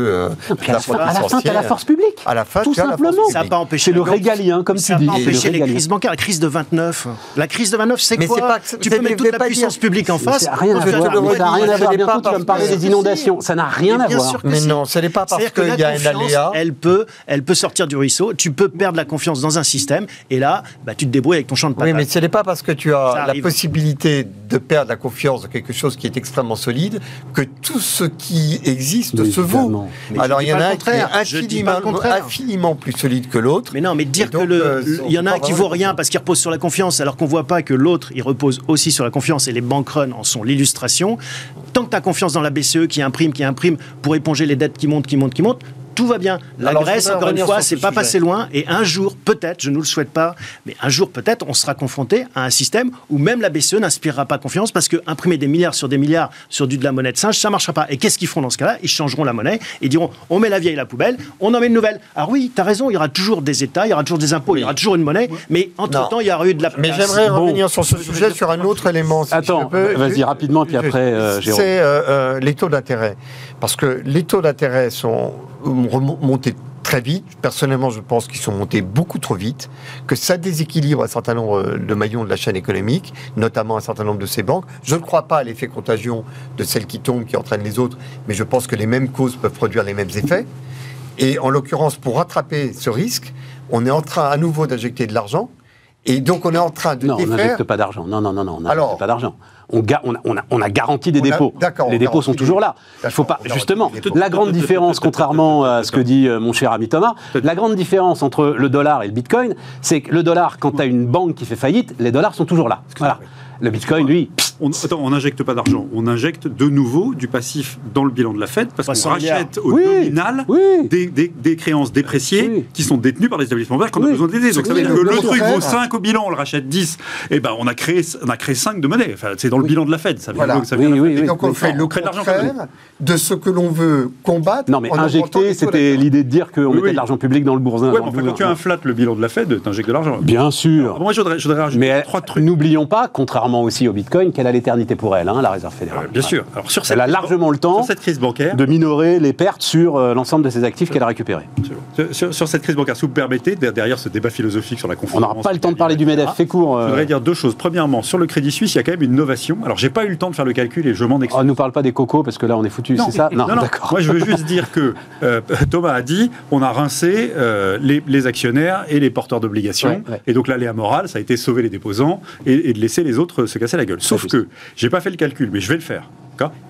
Speaker 1: Puis à la fin, à la fin, force publique.
Speaker 3: À la fin,
Speaker 1: Tout simplement.
Speaker 4: Ça n'a pas empêché.
Speaker 1: C'est le régalien, comme
Speaker 4: ça
Speaker 1: tu dis.
Speaker 4: n'a pas
Speaker 1: c'est le
Speaker 4: empêché les
Speaker 1: régalien.
Speaker 4: crises bancaires. La crise de 29. La crise de 29, c'est quoi Tu peux mettre toute la puissance publique en face.
Speaker 1: Ça n'a rien à
Speaker 3: te
Speaker 1: voir. Ça Bientôt, tu vas me parler des inondations. Ça n'a rien à
Speaker 4: bien
Speaker 1: voir.
Speaker 4: sûr que
Speaker 3: Mais non, ce n'est pas parce qu'il y a un aléa.
Speaker 4: Elle peut, elle peut sortir du ruisseau. Tu peux perdre la confiance dans un système. Et là, bah, tu te débrouilles avec ton champ de
Speaker 3: Oui,
Speaker 4: patates.
Speaker 3: mais ce n'est pas parce que tu
Speaker 4: Ça
Speaker 3: as la possibilité de perdre la confiance dans quelque chose qui est extrêmement solide que tout ce qui existe
Speaker 1: Mais
Speaker 3: se vaut. Alors il y en a un qui est infiniment plus solide que l'autre.
Speaker 4: Mais non, mais dire
Speaker 3: donc,
Speaker 4: que le,
Speaker 3: euh,
Speaker 4: il y en a
Speaker 3: pas
Speaker 4: un qui vaut rien parce qu'il repose sur la confiance, alors qu'on voit pas que l'autre il repose aussi sur la confiance et les bank runs en sont l'illustration. Tant que tu as confiance dans la BCE qui imprime, qui imprime pour éponger les dettes qui montent, qui montent, qui montent. Tout va bien. La
Speaker 3: Alors,
Speaker 4: Grèce, encore une fois, c'est
Speaker 3: ce
Speaker 4: pas
Speaker 3: sujet.
Speaker 4: passé loin. Et un jour, peut-être, je ne le souhaite pas, mais un jour, peut-être, on sera confronté à un système où même la BCE n'inspirera pas confiance parce que imprimer des milliards sur des milliards sur du de la monnaie de singe, ça marchera pas. Et qu'est-ce qu'ils feront dans ce cas-là? Ils changeront la monnaie et diront on met la vieille à la poubelle, on en met une nouvelle. Alors oui, tu as raison, il y aura toujours des États, il y aura toujours des impôts, il y aura toujours une monnaie, mais entre-temps, il y aura eu de la
Speaker 3: Mais j'aimerais
Speaker 1: Bon.
Speaker 3: revenir sur ce sujet sur un autre élément. si
Speaker 1: Attends, vas-y, rapidement, puis après, euh, Jérôme.
Speaker 3: C'est euh, euh, les taux d'intérêt. Parce que les taux d'intérêt sont montés très vite. Personnellement, je pense qu'ils sont montés beaucoup trop vite, que ça déséquilibre un certain nombre euh, de maillons de la chaîne économique, notamment un certain nombre de ces banques. Je ne crois pas à l'effet contagion de celles qui tombent, qui entraînent les autres, mais je pense que les mêmes causes peuvent produire les mêmes effets. Et en l'occurrence, pour rattraper ce risque, on est en train à nouveau d'injecter de l'argent. Et donc, on est en train de
Speaker 1: Non, on n'injecte pas d'argent. Non, non, non, non, on n'injecte pas d'argent. on, ga- on a, on a- on a garanti des
Speaker 3: a-
Speaker 1: dépôts.
Speaker 3: d'accord,
Speaker 1: Les dépôts sont toujours
Speaker 3: des-
Speaker 1: là. Il faut pas, justement, la grande différence, contrairement à ce que dit euh, mon cher ami Thomas, la grande différence entre le dollar et le bitcoin, c'est que le dollar, quand tu as une banque qui fait faillite, les dollars sont toujours là. Voilà. Le bitcoin, lui,
Speaker 2: On, attends, on n'injecte pas d'argent, on injecte de nouveau du passif dans le bilan de la Fed parce qu'on
Speaker 4: 300
Speaker 2: rachète au
Speaker 1: Oui,
Speaker 2: nominal
Speaker 1: oui.
Speaker 2: des, des- des créances dépréciées
Speaker 1: Oui.
Speaker 2: qui sont détenues par les établissements bancaires qu'on a besoin d'aider. Donc ça veut dire que
Speaker 3: le
Speaker 2: truc vaut 5 au bilan, on le rachète 10, et ben on a créé, on a créé 5 de monnaie. Enfin, c'est dans le bilan de la Fed. Ça vient,
Speaker 3: Voilà.
Speaker 2: ça.
Speaker 3: Et
Speaker 1: oui.
Speaker 3: donc on fait le
Speaker 2: On crée de l'argent
Speaker 3: contraire de ce que l'on veut combattre.
Speaker 1: Non, mais injecter, c'était l'idée de dire qu'on mettait de l'argent public dans le boursin.
Speaker 2: Quand tu inflates le bilan de la Fed, t'injectes de l'argent.
Speaker 1: Bien sûr.
Speaker 2: Moi, je voudrais, je voudrais rajouter
Speaker 1: Mais
Speaker 2: trois trucs.
Speaker 1: n'oublions pas, contrairement aussi au Bitcoin, qu'elle a l'éternité pour elle, hein, la Réserve fédérale.
Speaker 2: Euh, bien sûr. Alors, sur cette
Speaker 1: Elle a largement le temps
Speaker 2: cette crise bancaire,
Speaker 1: de minorer les pertes sur euh, l'ensemble de ses actifs qu'elle a récupérés.
Speaker 2: sur, sur- sur cette crise bancaire, si vous me permettez, der- derrière ce débat philosophique sur la
Speaker 1: On
Speaker 2: confiance.
Speaker 1: n'aura pas le temps de parler du MEDEF. Fais court.
Speaker 2: Je
Speaker 1: euh.
Speaker 2: voudrais dire deux choses. Premièrement, sur le Crédit Suisse, il y a quand même une novation. Alors, j'ai pas eu le temps de faire le calcul et je m'en excuse.
Speaker 1: Oh, nous parle pas des cocos parce que là on est foutu, c'est ça
Speaker 2: non, non.
Speaker 1: d'accord.
Speaker 2: Moi, je veux juste dire que euh, Thomas a dit on a rincé euh, les, les actionnaires et les porteurs d'obligations.
Speaker 1: Ouais, ouais.
Speaker 2: Et donc, l'aléa morale, ça a été sauver les déposants et, et de laisser les autres se casser la gueule. Sauf que, j'ai pas fait le calcul, mais je vais le faire.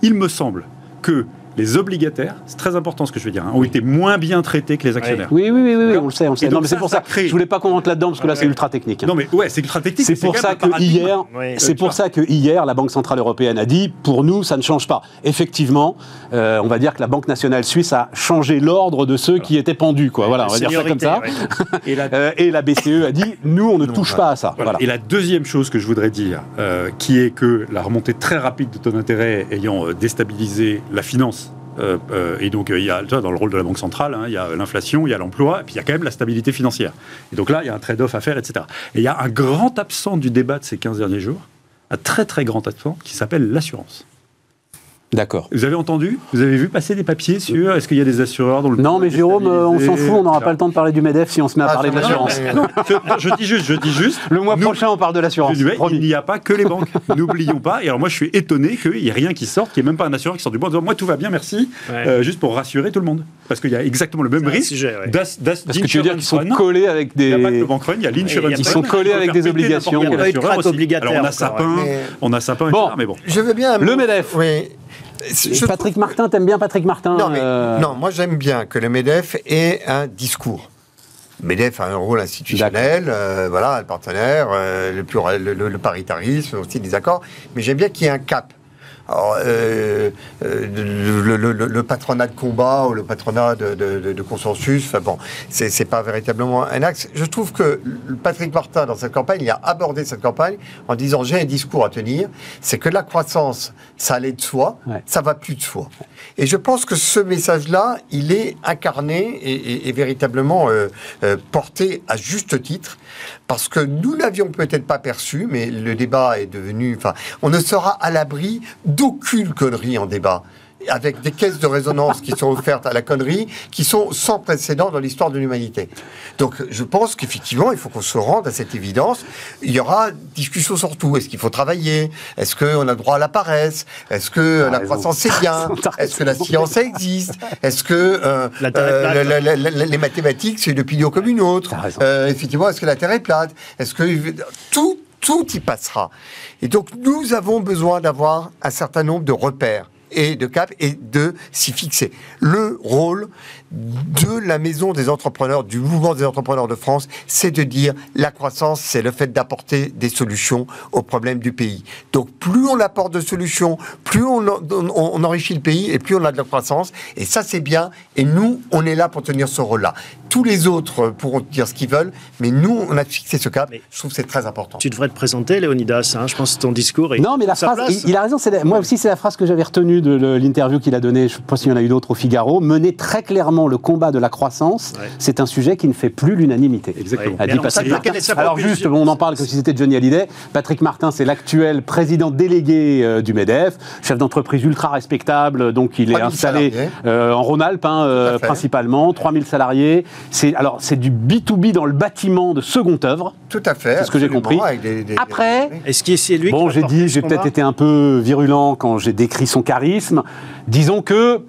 Speaker 2: Il me semble que les obligataires, c'est très important ce que je vais dire, hein, ont été moins bien traités que les actionnaires.
Speaker 1: Oui, oui, oui, oui, oui, on le sait, on le sait. Non, mais c'est pour
Speaker 2: ça
Speaker 1: ça.
Speaker 2: crée-
Speaker 1: Je voulais pas qu'on rentre là-dedans parce que là c'est ultra technique. hein.
Speaker 2: Non, mais ouais, c'est ultra technique.
Speaker 1: C'est pour ça que hier,
Speaker 4: Oui.
Speaker 1: c'est
Speaker 2: Euh,
Speaker 1: pour ça que hier, la Banque centrale européenne a dit, pour nous, ça ne change pas. Effectivement, euh, on va dire que la Banque nationale suisse a changé l'ordre de ceux qui étaient pendus, quoi. Voilà, on va dire ça comme ça.
Speaker 4: Ouais.
Speaker 2: Et la
Speaker 1: Euh, et la BCE a dit, nous, on ne touche pas à ça.
Speaker 2: Voilà.
Speaker 1: Voilà.
Speaker 2: Et la deuxième chose que je voudrais dire, euh, qui est que la remontée très rapide de taux d'intérêt ayant déstabilisé la finance, euh, euh, et donc euh, il y a, dans le rôle de la Banque centrale, hein, il y a l'inflation, il y a l'emploi, et puis il y a quand même la stabilité financière. Et donc là, il y a un trade-off à faire, etc. Et il y a un grand absent du débat de ces 15 derniers jours, un très très grand absent, qui s'appelle l'assurance.
Speaker 1: D'accord.
Speaker 2: Vous avez entendu? Vous avez vu passer des papiers sur est-ce qu'il y a des assureurs dans le
Speaker 1: Non, mais Jérôme, euh, on s'en fout, on n'aura pas le temps de parler du MEDEF si on se met à
Speaker 3: Ah,
Speaker 1: parler de l'assurance.
Speaker 2: je, dis juste, je dis juste.
Speaker 1: Le mois
Speaker 2: nous-
Speaker 1: prochain, on parle de l'assurance.
Speaker 2: Il n'y a pas que les banques. N'oublions pas. Et alors moi, je suis étonné qu'il n'y ait rien qui sorte, qu'il n'y ait même pas un assureur qui sort du bois en disant moi tout va bien, merci,
Speaker 4: Ouais.
Speaker 2: Euh, juste pour rassurer tout le monde. Parce qu'il y a exactement le même risque.
Speaker 4: ouais.
Speaker 2: d'as- d'as-
Speaker 1: Parce que tu veux dire qu'ils sont collés avec
Speaker 2: Il n'y a pas que
Speaker 1: des.
Speaker 2: run, il y a l'insurance
Speaker 4: Ils
Speaker 1: sont collés avec des obligations.
Speaker 2: on a Sapin, on a Sapin,
Speaker 1: Bon.
Speaker 2: etc. Mais bon.
Speaker 3: Je veux bien.
Speaker 1: Le MEDEF.
Speaker 3: Je
Speaker 1: Patrick Martin, t'aimes bien Patrick Martin
Speaker 3: Non, mais,
Speaker 1: euh,
Speaker 3: non, moi j'aime bien que le MEDEF ait un discours. Le MEDEF a un rôle institutionnel, euh, voilà, un partenaire, euh, le, plural- le, le- le paritarisme, aussi des accords, mais j'aime bien qu'il y ait un cap. Alors, euh, euh, le, le- le- le patronat de combat ou le patronat de, de- de- de consensus, enfin bon, c'est pas véritablement un axe. Je trouve que Patrick Martin, dans cette campagne, il a abordé cette campagne en disant j'ai un discours à tenir, c'est que la croissance, ça allait de soi,
Speaker 1: Ouais.
Speaker 3: ça va plus de soi. Et je pense que ce message-là, il est incarné et, et- et véritablement euh, porté à juste titre, parce que nous l'avions peut-être pas perçu, mais le débat est devenu. Enfin, on ne sera à l'abri d'aucune connerie en débat. Avec des caisses de résonance qui sont offertes à la connerie, qui sont sans précédent dans l'histoire de l'humanité. Donc, je pense qu'effectivement, il faut qu'on se rende à cette évidence. Il y aura discussion sur tout. Est-ce qu'il faut travailler? Est-ce qu'on a droit à la paresse? Est-ce que la croissance c'est bien? Est-ce que la science ça existe? Est-ce que euh,
Speaker 4: La
Speaker 3: euh, la- la- les mathématiques c'est une opinion comme une autre. Euh, Effectivement, est-ce que la Terre est plate? Est-ce que tout tout y passera Et donc nous avons besoin d'avoir un certain nombre de repères et de caps et de s'y fixer. Le rôle de la maison des entrepreneurs, du mouvement des entrepreneurs de France, c'est de dire la croissance, c'est le fait d'apporter des solutions aux problèmes du pays. Donc plus on apporte de solutions, plus on, en- on- on enrichit le pays et plus on a de la croissance. Et ça c'est bien. Et nous, on est là pour tenir ce rôle-là. Tous les autres pourront dire ce qu'ils veulent, mais nous, on a fixé ce cap.
Speaker 4: Mais-
Speaker 3: Je trouve que c'est très important.
Speaker 4: Tu devrais te présenter, Léonidas. hein. Je pense que ton discours est.
Speaker 1: Non, mais la phrase,
Speaker 4: place.
Speaker 1: il, il a raison. c'est la- moi aussi, c'est la phrase que j'avais retenue de l'interview qu'il a donnée. Je ne sais pas s'il y en a eu d'autres au Figaro. Mener très clairement le combat de la croissance,
Speaker 4: Ouais.
Speaker 1: c'est un sujet qui ne fait plus l'unanimité.
Speaker 2: Exactement.
Speaker 1: A dit
Speaker 4: alors,
Speaker 1: Patrick Martin.
Speaker 4: est
Speaker 1: Alors juste, on en parle comme si c'était Johnny Hallyday. Patrick Martin, c'est l'actuel président délégué euh, du Medef, chef d'entreprise ultra respectable. Donc il est
Speaker 3: 3000
Speaker 1: installé euh, en Rhône-Alpes hein, euh, principalement, 3000 salariés. C'est alors c'est du B2B dans le bâtiment de second œuvre.
Speaker 3: Tout à fait.
Speaker 1: C'est ce que j'ai compris.
Speaker 3: avec des- des-
Speaker 1: Après,
Speaker 4: Est-ce que c'est lui qui
Speaker 1: Bon, j'ai dit, j'ai peut-être été un peu virulent quand j'ai décrit son charisme. Disons que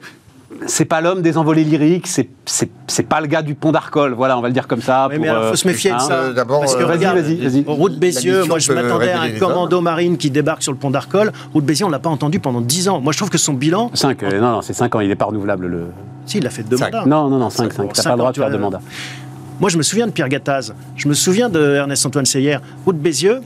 Speaker 1: c'est pas l'homme des envolées lyriques, c'est c'est c'est pas le gars du pont d'Arcole, voilà, on va le dire comme ça.
Speaker 4: Oui,
Speaker 1: pour,
Speaker 4: mais alors,
Speaker 1: euh,
Speaker 4: faut se méfier de
Speaker 1: hein.
Speaker 4: ça.
Speaker 3: Euh, d'abord,
Speaker 4: Parce que
Speaker 3: euh,
Speaker 1: Vas-y,
Speaker 4: regarde,
Speaker 1: vas-y, vas-y.
Speaker 4: Route Bézieux, moi je
Speaker 3: peut
Speaker 4: m'attendais à un commando marine qui débarque sur le pont d'Arcole. Route Bézieux, on l'a pas entendu pendant 10 ans. Moi je trouve que son bilan,
Speaker 1: Cinq, euh, non, non, c'est 5 ans, il est pas renouvelable. Le...
Speaker 4: si, il a fait deux
Speaker 3: Cinq.
Speaker 4: mandats.
Speaker 1: Non, non, non, 5,
Speaker 4: Cinq,
Speaker 1: 5.
Speaker 4: bon,
Speaker 1: T'as pas le droit de
Speaker 4: tu
Speaker 1: faire deux mandats.
Speaker 4: Moi, je me souviens de Pierre Gattaz. Je me souviens de Ernest-Antoine Seyer. Route Bézieux,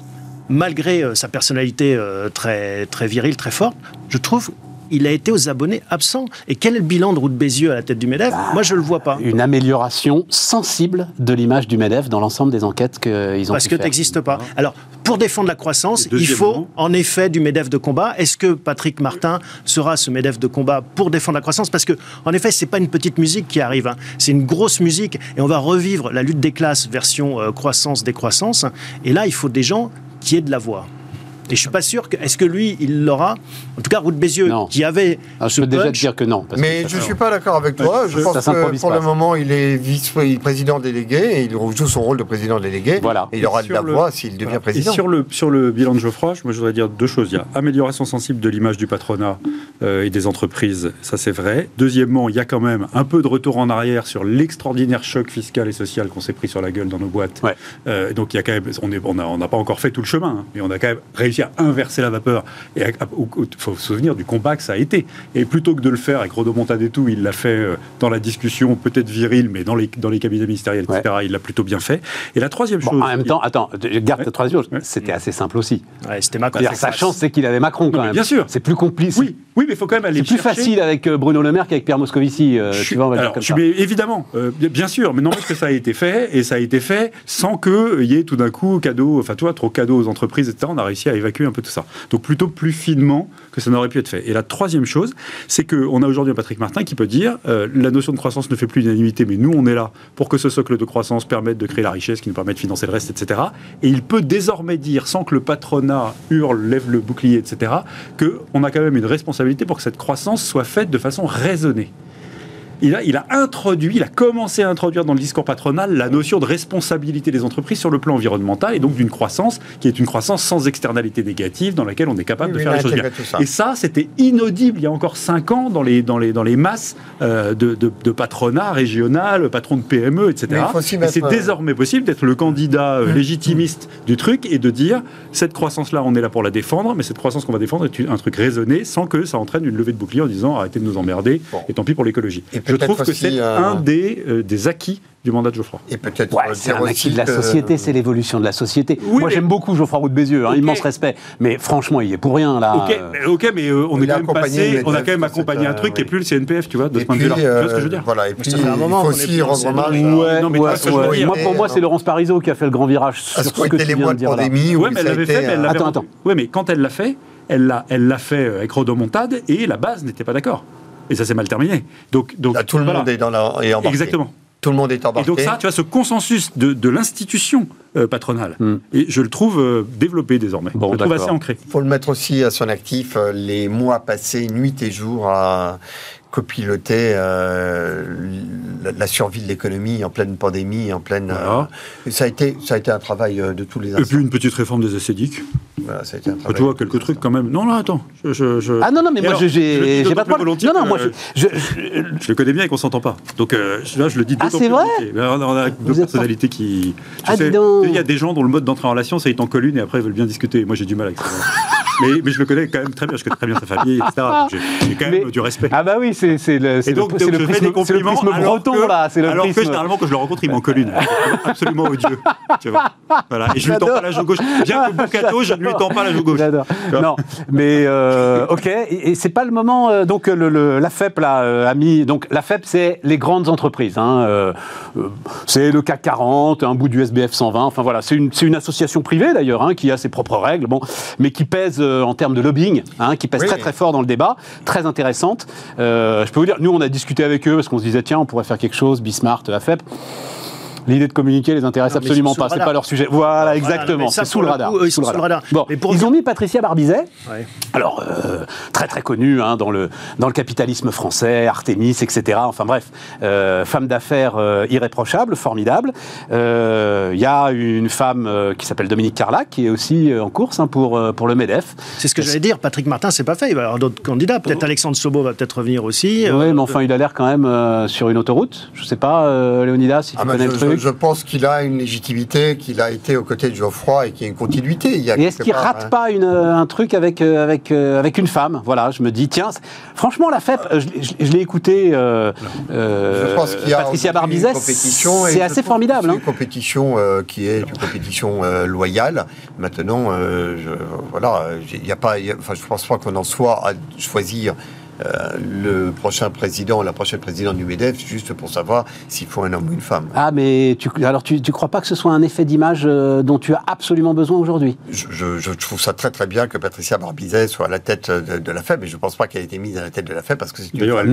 Speaker 4: malgré euh, sa personnalité euh, très, très virile, très forte, je trouve il a été aux abonnés absents. Et quel est le bilan de Route Bézieux à la tête du MEDEF? Moi, je ne le vois pas.
Speaker 1: Une amélioration sensible de l'image du MEDEF dans l'ensemble des enquêtes qu'ils ont
Speaker 4: Parce
Speaker 1: pu
Speaker 4: que tu n'existes pas. Alors, pour défendre la croissance, il faut en effet du MEDEF de combat. Est-ce que Patrick Martin sera ce MEDEF de combat pour défendre la croissance? Parce que, en effet, c'est pas une petite musique qui arrive. hein. C'est une grosse musique. Et on va revivre la lutte des classes version euh, croissance-décroissance. Et là, il faut des gens qui aient de la voix. Et je suis pas sûr que. Est-ce que lui, il l'aura En tout cas, Route Bézieux,
Speaker 1: Non.
Speaker 4: qui avait.
Speaker 1: Ah, je
Speaker 4: ce
Speaker 1: peux déjà te dire que non. parce
Speaker 3: Mais
Speaker 1: que
Speaker 3: je ne suis pas d'accord avec toi. Je pense que pour
Speaker 1: pas,
Speaker 3: le moment, il est vice-président délégué et il joue son rôle de président délégué.
Speaker 1: Voilà.
Speaker 3: Et il aura de
Speaker 2: Sur
Speaker 3: la
Speaker 2: le-
Speaker 3: voix s'il devient
Speaker 2: Voilà.
Speaker 3: président.
Speaker 2: Et sur le, sur le bilan de Geoffroy, je voudrais dire deux choses. Il y a amélioration sensible de l'image du patronat euh, et des entreprises, ça c'est vrai. Deuxièmement, il y a quand même un peu de retour en arrière sur l'extraordinaire choc fiscal et social qu'on s'est pris sur la gueule dans nos boîtes.
Speaker 1: Ouais.
Speaker 2: Euh, donc il y a quand même, on n'a pas encore fait tout le chemin, hein, mais on a quand même réussi à inverser la vapeur. Et il faut se souvenir du combat que ça a été. Et plutôt que de le faire avec Rodomontade et tout, il l'a fait euh, dans la discussion peut-être virile, mais dans les, dans les cabinets ministériels, etc. Il l'a plutôt bien fait. Et la troisième
Speaker 1: Bon,
Speaker 2: chose...
Speaker 1: en même temps, attends, je garde
Speaker 2: Ouais.
Speaker 1: ta troisième chose.
Speaker 2: Ouais.
Speaker 1: C'était assez simple aussi.
Speaker 4: Ouais, C'était Macron.
Speaker 1: Sa chance, c'est qu'il avait Macron quand
Speaker 2: Non,
Speaker 1: même.
Speaker 2: bien sûr.
Speaker 1: C'est plus compliqué.
Speaker 2: Oui, oui, mais il faut quand même aller
Speaker 1: C'est plus
Speaker 2: chercher.
Speaker 1: facile avec euh, Bruno Le Maire qu'avec Pierre Moscovici. euh,
Speaker 2: Je
Speaker 1: tu
Speaker 2: suis-
Speaker 1: vois, on va le dire
Speaker 2: alors,
Speaker 1: comme
Speaker 2: je
Speaker 1: ça.
Speaker 2: suis- mais évidemment, euh, bien- sûr, mais non, parce que ça a été fait, et ça a été fait sans qu'il y ait tout d'un coup cadeau, enfin, toi, trop cadeau aux entreprises, etc. On a réussi à évacuer un peu tout ça. Donc, plutôt plus finement que ça n'aurait pu être fait. Et la troisième chose, c'est qu'on a aujourd'hui un Patrick Martin qui peut dire euh, la notion de croissance ne fait plus l'unanimité, mais nous, on est là pour que ce socle de croissance permette de créer la richesse, qui nous permet de financer le reste, etc. Et il peut désormais dire, sans que le patronat hurle, lève le bouclier, etc., qu'on a quand même une responsabilité pour que cette croissance soit faite de façon raisonnée il a, il a introduit, il a commencé à introduire dans le discours patronal la notion de responsabilité des entreprises sur le plan environnemental et donc d'une croissance qui est une croissance sans externalité négative dans laquelle on est capable
Speaker 3: Oui,
Speaker 2: de faire les choses bien.
Speaker 3: ça.
Speaker 2: Et ça, c'était inaudible il y a encore cinq ans dans les, dans les, dans les masses euh, de, de, de patronat régional, patron de PME, etc. Et c'est
Speaker 3: euh,
Speaker 2: désormais possible d'être le candidat euh, légitimiste du truc et de dire cette croissance-là, on est là pour la défendre, mais cette croissance qu'on va défendre est un truc raisonné sans que ça entraîne une levée de bouclier en disant arrêtez de nous emmerder
Speaker 3: Bon.
Speaker 2: et tant pis pour l'écologie. Je trouve que c'est
Speaker 3: euh,
Speaker 2: un des, euh, des acquis du mandat de Geoffroy.
Speaker 3: Et peut-être
Speaker 1: Ouais, c'est un acquis de la
Speaker 3: que-
Speaker 1: société, c'est l'évolution de la société.
Speaker 2: Oui,
Speaker 1: Moi,
Speaker 2: mais-
Speaker 1: j'aime beaucoup Geoffroy Roux de Bézieux, hein, immense respect. Mais franchement, il est pour rien, là.
Speaker 2: Ok,
Speaker 1: Euh,
Speaker 2: mais, ok, mais euh, on
Speaker 3: Il
Speaker 2: est
Speaker 3: a
Speaker 2: quand même
Speaker 3: accompagné
Speaker 2: passé, on a quand même accompagné un truc qui est plus le CNPF, tu vois, de
Speaker 3: Et
Speaker 2: ce point de vue-là. Tu vois ce que je veux dire
Speaker 3: Voilà, et puis il
Speaker 4: moment
Speaker 3: faut aussi rendre hommage.
Speaker 1: Moi, pour moi, c'est Laurence Parisot qui a fait le grand virage sur
Speaker 3: ce
Speaker 1: que tu
Speaker 3: les
Speaker 1: viens
Speaker 3: mois
Speaker 1: de dire
Speaker 2: Ouais, mais elle l'avait fait, mais elle l'avait
Speaker 1: Attends, attends.
Speaker 2: Ouais, mais quand elle l'a fait, elle l'a, elle l'a fait avec rodomontade et la base n'était pas d'accord. Et ça s'est mal terminé. Donc, donc
Speaker 3: Là, tout le
Speaker 2: voilà.
Speaker 3: monde est dans la est embarqué.
Speaker 2: Exactement.
Speaker 3: Tout le monde est
Speaker 2: Et
Speaker 3: embarqué.
Speaker 2: donc ça, tu vois, ce consensus de, de l'institution euh, patronale,
Speaker 1: Hmm.
Speaker 2: et je le trouve euh, développé désormais.
Speaker 1: Bon,
Speaker 2: je le trouve assez ancré.
Speaker 3: Il faut le mettre aussi à son actif euh, les mois passés, nuit et jour, à copiloter euh, la, survie de l'économie en pleine pandémie, en pleine.
Speaker 2: Voilà.
Speaker 3: euh, ça a été, ça a été un travail euh, de tous les
Speaker 2: Et
Speaker 3: instants.
Speaker 2: puis une petite réforme des acédiques.
Speaker 3: Voilà, ça a été un
Speaker 2: Ah,
Speaker 3: travail
Speaker 2: tu vois, quelques trucs quand même. Non, non, attends. Je, je- je-
Speaker 1: Ah non, non, mais
Speaker 2: Et
Speaker 1: moi, j'ai pas de problème. Non, non, moi, je- je- je-
Speaker 2: Je le connais bien et qu'on s'entend pas. Donc euh, là, je le dis
Speaker 1: Ah, c'est vrai
Speaker 2: On a, on a deux
Speaker 1: Vous
Speaker 2: personnalités qui. Tu
Speaker 1: Ah,
Speaker 2: sais,
Speaker 1: dis donc.
Speaker 2: il y a des gens dont le mode d'entrée en relation, c'est ils t'en collent une et après ils veulent bien discuter. Moi, j'ai du mal avec ça. mais, mais je le connais quand même très bien. Je connais très bien sa famille, etc. J'ai j'ai quand même
Speaker 1: Mais-
Speaker 2: du respect.
Speaker 1: Ah bah oui, c'est le,
Speaker 2: donc,
Speaker 1: le, c'est
Speaker 2: donc,
Speaker 1: le
Speaker 2: je fais
Speaker 1: prisme, le
Speaker 2: compliments
Speaker 1: prisme breton,
Speaker 2: que,
Speaker 1: là. Le
Speaker 2: alors que généralement, quand je le rencontre, il m'en colle une. Absolument odieux. Tu vois. Voilà. Et je lui tends
Speaker 1: J'adore.
Speaker 2: pas la joue gauche. Bien que Bocato, je ne lui tends pas la joue gauche.
Speaker 1: Non, mais euh, ok. Et, et c'est pas le moment. euh, donc le, le- la FEP là euh, a mis. Donc la FEP c'est les grandes entreprises. hein, euh, euh, c'est le CAC 40, un bout du SBF 120. Enfin voilà, c'est une, association privée d'ailleurs hein, qui a ses propres règles. Bon, mais qui pèse euh, en termes de lobbying, hein, qui pèse
Speaker 3: Oui.
Speaker 1: très très fort dans le débat, très intéressante. Euh, je peux vous dire, nous on a discuté avec eux parce qu'on se disait tiens on pourrait faire quelque chose, Bismart, la FEP. L'idée de communiquer les intéresse
Speaker 4: Non,
Speaker 1: absolument pas. C'est pas leur sujet. Voilà,
Speaker 4: Voilà,
Speaker 1: exactement. C'est sous le radar.
Speaker 4: coup, ils
Speaker 1: sous
Speaker 4: le radar.
Speaker 1: Bon,
Speaker 4: Mais pour
Speaker 1: ils ont mis Patricia Barbizet.
Speaker 4: Ouais.
Speaker 1: Alors, euh, très très connue hein, dans, le, dans le capitalisme français, Artemis, etc. Enfin bref, euh, femme d'affaires euh, irréprochable, formidable. Euh, Il y a une femme euh, qui s'appelle Dominique Carlac qui est aussi euh, en course hein, pour, euh, pour le MEDEF.
Speaker 4: C'est ce que j'allais dire. Patrick Martin, c'est pas fait. Il va y avoir d'autres candidats. Peut-être Alexandre Sobo va peut-être revenir aussi.
Speaker 1: Oui,
Speaker 4: Euh,
Speaker 1: mais enfin, il a l'air quand même euh, sur une autoroute. Je sais pas, euh, Léonidas, si tu
Speaker 3: Ah, mais
Speaker 1: connais
Speaker 3: je,
Speaker 1: le
Speaker 3: je-
Speaker 1: truc.
Speaker 3: Je pense qu'il a une légitimité, qu'il a été aux côtés de Geoffroy et qu'il y a une continuité. Il y a
Speaker 1: Et est-ce qu'il rate
Speaker 3: hein.
Speaker 1: pas une, euh, un truc avec, euh, avec, euh, avec une femme? Voilà, je me dis, tiens, franchement, la FEP, je, je- je l'ai écouté, euh,
Speaker 3: Je pense qu'il y a
Speaker 1: Patricia Barbizet,
Speaker 3: compétition
Speaker 1: c'est assez formidable.
Speaker 3: C'est
Speaker 1: hein.
Speaker 3: une compétition euh, qui est une compétition loyale. Maintenant, je, voilà, il y a pas, il y a- enfin, je pense pas qu'on en soit à choisir. Euh, le prochain président, la prochaine présidente du MEDEF, juste pour savoir s'il faut un homme ou une femme.
Speaker 1: Ah, mais tu, alors tu, tu crois pas que ce soit un effet d'image euh, dont tu as absolument besoin aujourd'hui?
Speaker 3: Je, je- je trouve ça très très bien que Patricia Barbizet soit à la tête de, de la FEB, mais je ne pense pas qu'elle ait été mise à la tête de la FEB parce que c'est une
Speaker 1: Non,
Speaker 2: elle-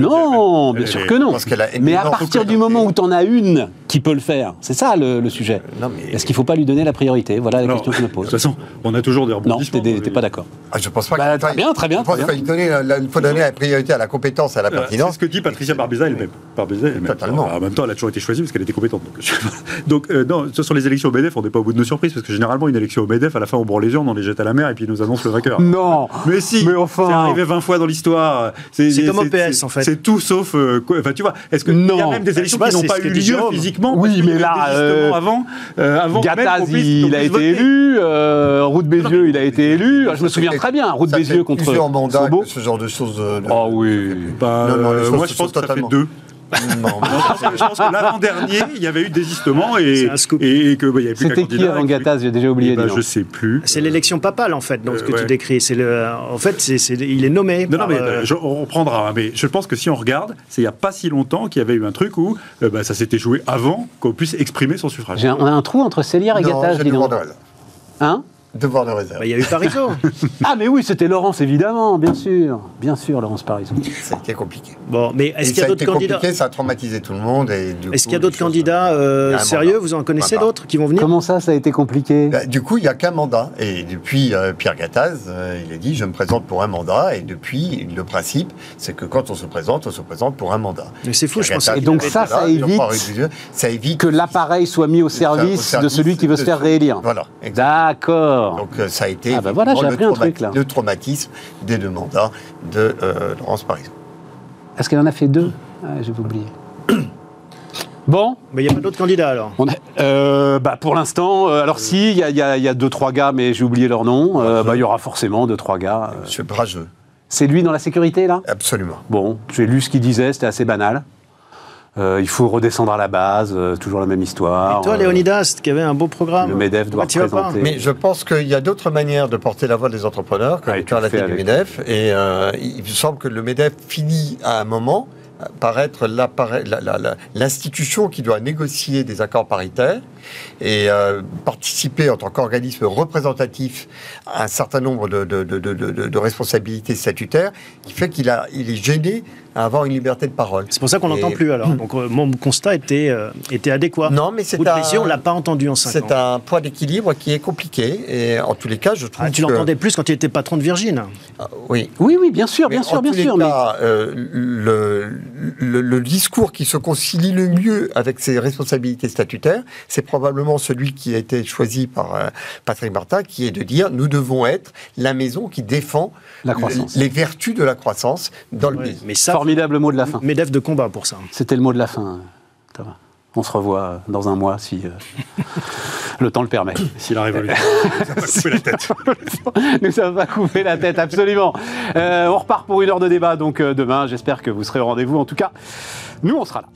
Speaker 1: bien
Speaker 2: elle
Speaker 1: sûr que non.
Speaker 3: parce qu'elle a
Speaker 1: Mais à partir du moment où tu en as une qui peut le faire, c'est ça le, le sujet.
Speaker 3: Non, mais-
Speaker 1: Est-ce qu'il faut pas lui donner la priorité? Voilà la question que je me
Speaker 2: De
Speaker 1: pose.
Speaker 2: toute façon, on a toujours des
Speaker 1: Non,
Speaker 2: rebondissements.
Speaker 1: t'es t'es pas d'accord.
Speaker 3: Ah, je pense pas
Speaker 1: Bah, très bien, très bien,
Speaker 3: Je pense qu'il faut donner la priorité à la compétence à la
Speaker 2: Euh, C'est
Speaker 3: pertinence.
Speaker 2: ce que dit Patricia Barbizet elle-même. Barbizet elle-même.
Speaker 3: Totalement.
Speaker 2: Alors, En même temps, elle a toujours été choisie parce qu'elle était compétente. Donc, donc euh, non, sur les élections au MEDEF, on n'est pas au bout de nos surprises parce que généralement, une élection au MEDEF, à la fin, on branle les urnes, on les jette à la mer et puis ils nous annonce le vainqueur.
Speaker 1: Non
Speaker 2: Mais si,
Speaker 1: Mais enfin.
Speaker 2: c'est arrivé 20 fois dans l'histoire.
Speaker 4: C'est comme au PS, en fait.
Speaker 2: C'est tout sauf. euh, quoi- Enfin, tu vois, est-ce que
Speaker 1: Non.
Speaker 2: il y a même des
Speaker 4: Bah,
Speaker 2: élections qui n'ont pas eu lieu
Speaker 4: Jérôme.
Speaker 2: physiquement
Speaker 1: Oui, mais là, euh,
Speaker 2: avant, euh, avant même
Speaker 1: Gattaz, il a été élu, de Bézieux, il a été élu. Je me souviens très bien,
Speaker 3: fait
Speaker 1: Bézieux contre
Speaker 3: plusieurs mandats ce genre de choses.
Speaker 1: Oh oui.
Speaker 2: Bah,
Speaker 3: Non, non, les
Speaker 2: euh,
Speaker 3: choses
Speaker 2: moi, je pense que ça fait deux.
Speaker 3: Non, mais-
Speaker 2: je pense que l'avant-dernier, il y avait eu désistement et, et, et que bah, il y avait plus
Speaker 1: C'était qui avant Gattaz J'ai déjà oublié. Donc.
Speaker 2: je sais plus.
Speaker 4: C'est l'élection papale, en fait, donc, ce que
Speaker 2: Euh,
Speaker 4: tu décris. C'est le, en fait, c'est, c'est- il est nommé.
Speaker 2: Non, non, mais
Speaker 4: euh,
Speaker 2: je- on reprendra. hein, mais je pense que si on regarde, c'est il n'y a pas si longtemps qu'il y avait eu un truc où euh, bah, ça s'était joué avant qu'on puisse exprimer son suffrage.
Speaker 1: J'ai un- On a un trou entre Célière et Gattaz, Hein?
Speaker 3: Devoir de réserve.
Speaker 4: bah, il y a eu Parisot.
Speaker 1: Ah, mais oui, c'était Laurence, évidemment, bien sûr. Bien sûr, Laurence Parison.
Speaker 3: Ça a été compliqué.
Speaker 4: bon, mais est-ce qu'il y
Speaker 3: ça
Speaker 4: a d'autres
Speaker 3: été
Speaker 4: candidats
Speaker 3: compliqué, ça a traumatisé tout le monde. et du
Speaker 4: Est-ce
Speaker 3: coup,
Speaker 4: qu'il y a d'autres
Speaker 3: choses-
Speaker 4: candidats euh,
Speaker 3: Il y a un
Speaker 4: sérieux
Speaker 3: mandat.
Speaker 4: Vous en connaissez
Speaker 3: Mandat.
Speaker 4: d'autres qui vont venir?
Speaker 1: Comment ça, ça a été compliqué?
Speaker 3: Bah, du coup, il n'y a qu'un mandat. Et depuis, euh, Pierre Gattaz, euh, il a dit je me présente pour un mandat. Et depuis, le principe, c'est que quand on se présente, on se présente pour un mandat.
Speaker 4: Mais c'est fou, je
Speaker 3: Pierre
Speaker 4: pensais.
Speaker 3: Gattaz,
Speaker 1: Et donc
Speaker 3: il
Speaker 1: ça, ça
Speaker 3: là, il en
Speaker 1: évite
Speaker 3: ça évite
Speaker 1: Que l'appareil soit mis au
Speaker 3: au
Speaker 1: service, de celui qui veut se
Speaker 3: de
Speaker 1: faire
Speaker 3: celui-
Speaker 1: réélire.
Speaker 3: Voilà. exactement.
Speaker 1: D'accord.
Speaker 3: Donc euh, ça a été
Speaker 1: Ah bah voilà,
Speaker 3: le,
Speaker 1: appris un
Speaker 3: trauma-
Speaker 1: truc, là.
Speaker 3: le traumatisme des deux mandats de euh, Laurence Paris.
Speaker 1: Est-ce qu'elle en a fait deux? Ah, J'ai oublié. Bon,
Speaker 4: Mais il n'y a pas d'autres candidats alors?
Speaker 1: On a- euh, bah pour l'instant, euh, alors si, il y a, il y a- il y a deux, trois gars, mais j'ai oublié leur nom. Euh, bah, Il y aura forcément deux, trois gars. Euh,
Speaker 3: Monsieur Brageux,
Speaker 1: C'est lui dans la sécurité, là?
Speaker 3: Absolument.
Speaker 1: Bon, j'ai lu ce qu'il disait, c'était assez banal. Euh, il faut redescendre à la base, euh, toujours la même histoire.
Speaker 4: Et toi,
Speaker 1: Euh,
Speaker 4: Léonidas, qui avait un beau programme
Speaker 1: Le MEDEF doit
Speaker 4: pas
Speaker 1: représenter.
Speaker 3: Mais je pense qu'il y a d'autres manières de porter la voix des entrepreneurs que
Speaker 1: Ouais,
Speaker 3: de
Speaker 1: tu
Speaker 3: faire la tête du. MEDEF. Et euh, il me semble que le MEDEF finit à un moment par être l'institution qui doit négocier des accords paritaires et euh, participer en tant qu'organisme représentatif à un certain nombre de, de- de- de- de- de responsabilités statutaires, qui fait qu'il a, il est gêné à avoir une liberté de parole.
Speaker 4: C'est pour ça qu'on
Speaker 3: Et-
Speaker 4: n'entend plus alors. Donc euh, mon constat était, euh, était adéquat.
Speaker 3: Non, mais c'est un-
Speaker 4: on l'a pas entendu en 5
Speaker 3: C'est un point d'équilibre qui est compliqué. Et en tous les cas, je trouve
Speaker 4: Ah, tu
Speaker 3: que-
Speaker 4: l'entendais plus quand tu étais patron de Virgin.
Speaker 3: Ah, oui.
Speaker 1: Oui, oui, bien sûr, bien
Speaker 3: Mais
Speaker 1: sûr,
Speaker 3: en
Speaker 1: bien
Speaker 3: tous les
Speaker 1: sûr. mais-
Speaker 3: cas, euh, le, le- le discours qui se concilie le mieux avec ses responsabilités statutaires, c'est probablement celui qui a été choisi par euh, Patrick Martin, qui est de dire nous devons être la maison qui défend
Speaker 1: La croissance.
Speaker 3: le- les vertus de la croissance dans le pays.
Speaker 4: mais ça,
Speaker 1: Formidable mot de la fin.
Speaker 4: MEDEF de combat pour ça.
Speaker 1: C'était le mot de la fin, Thomas. On se revoit dans un mois si euh, le temps le permet.
Speaker 2: Si la révolution ça va couper la tête.
Speaker 1: Nous sommes pas couper la tête, absolument. Euh, on repart pour une heure de débat donc euh, demain. J'espère que vous serez au rendez-vous. En tout cas, nous, on sera là.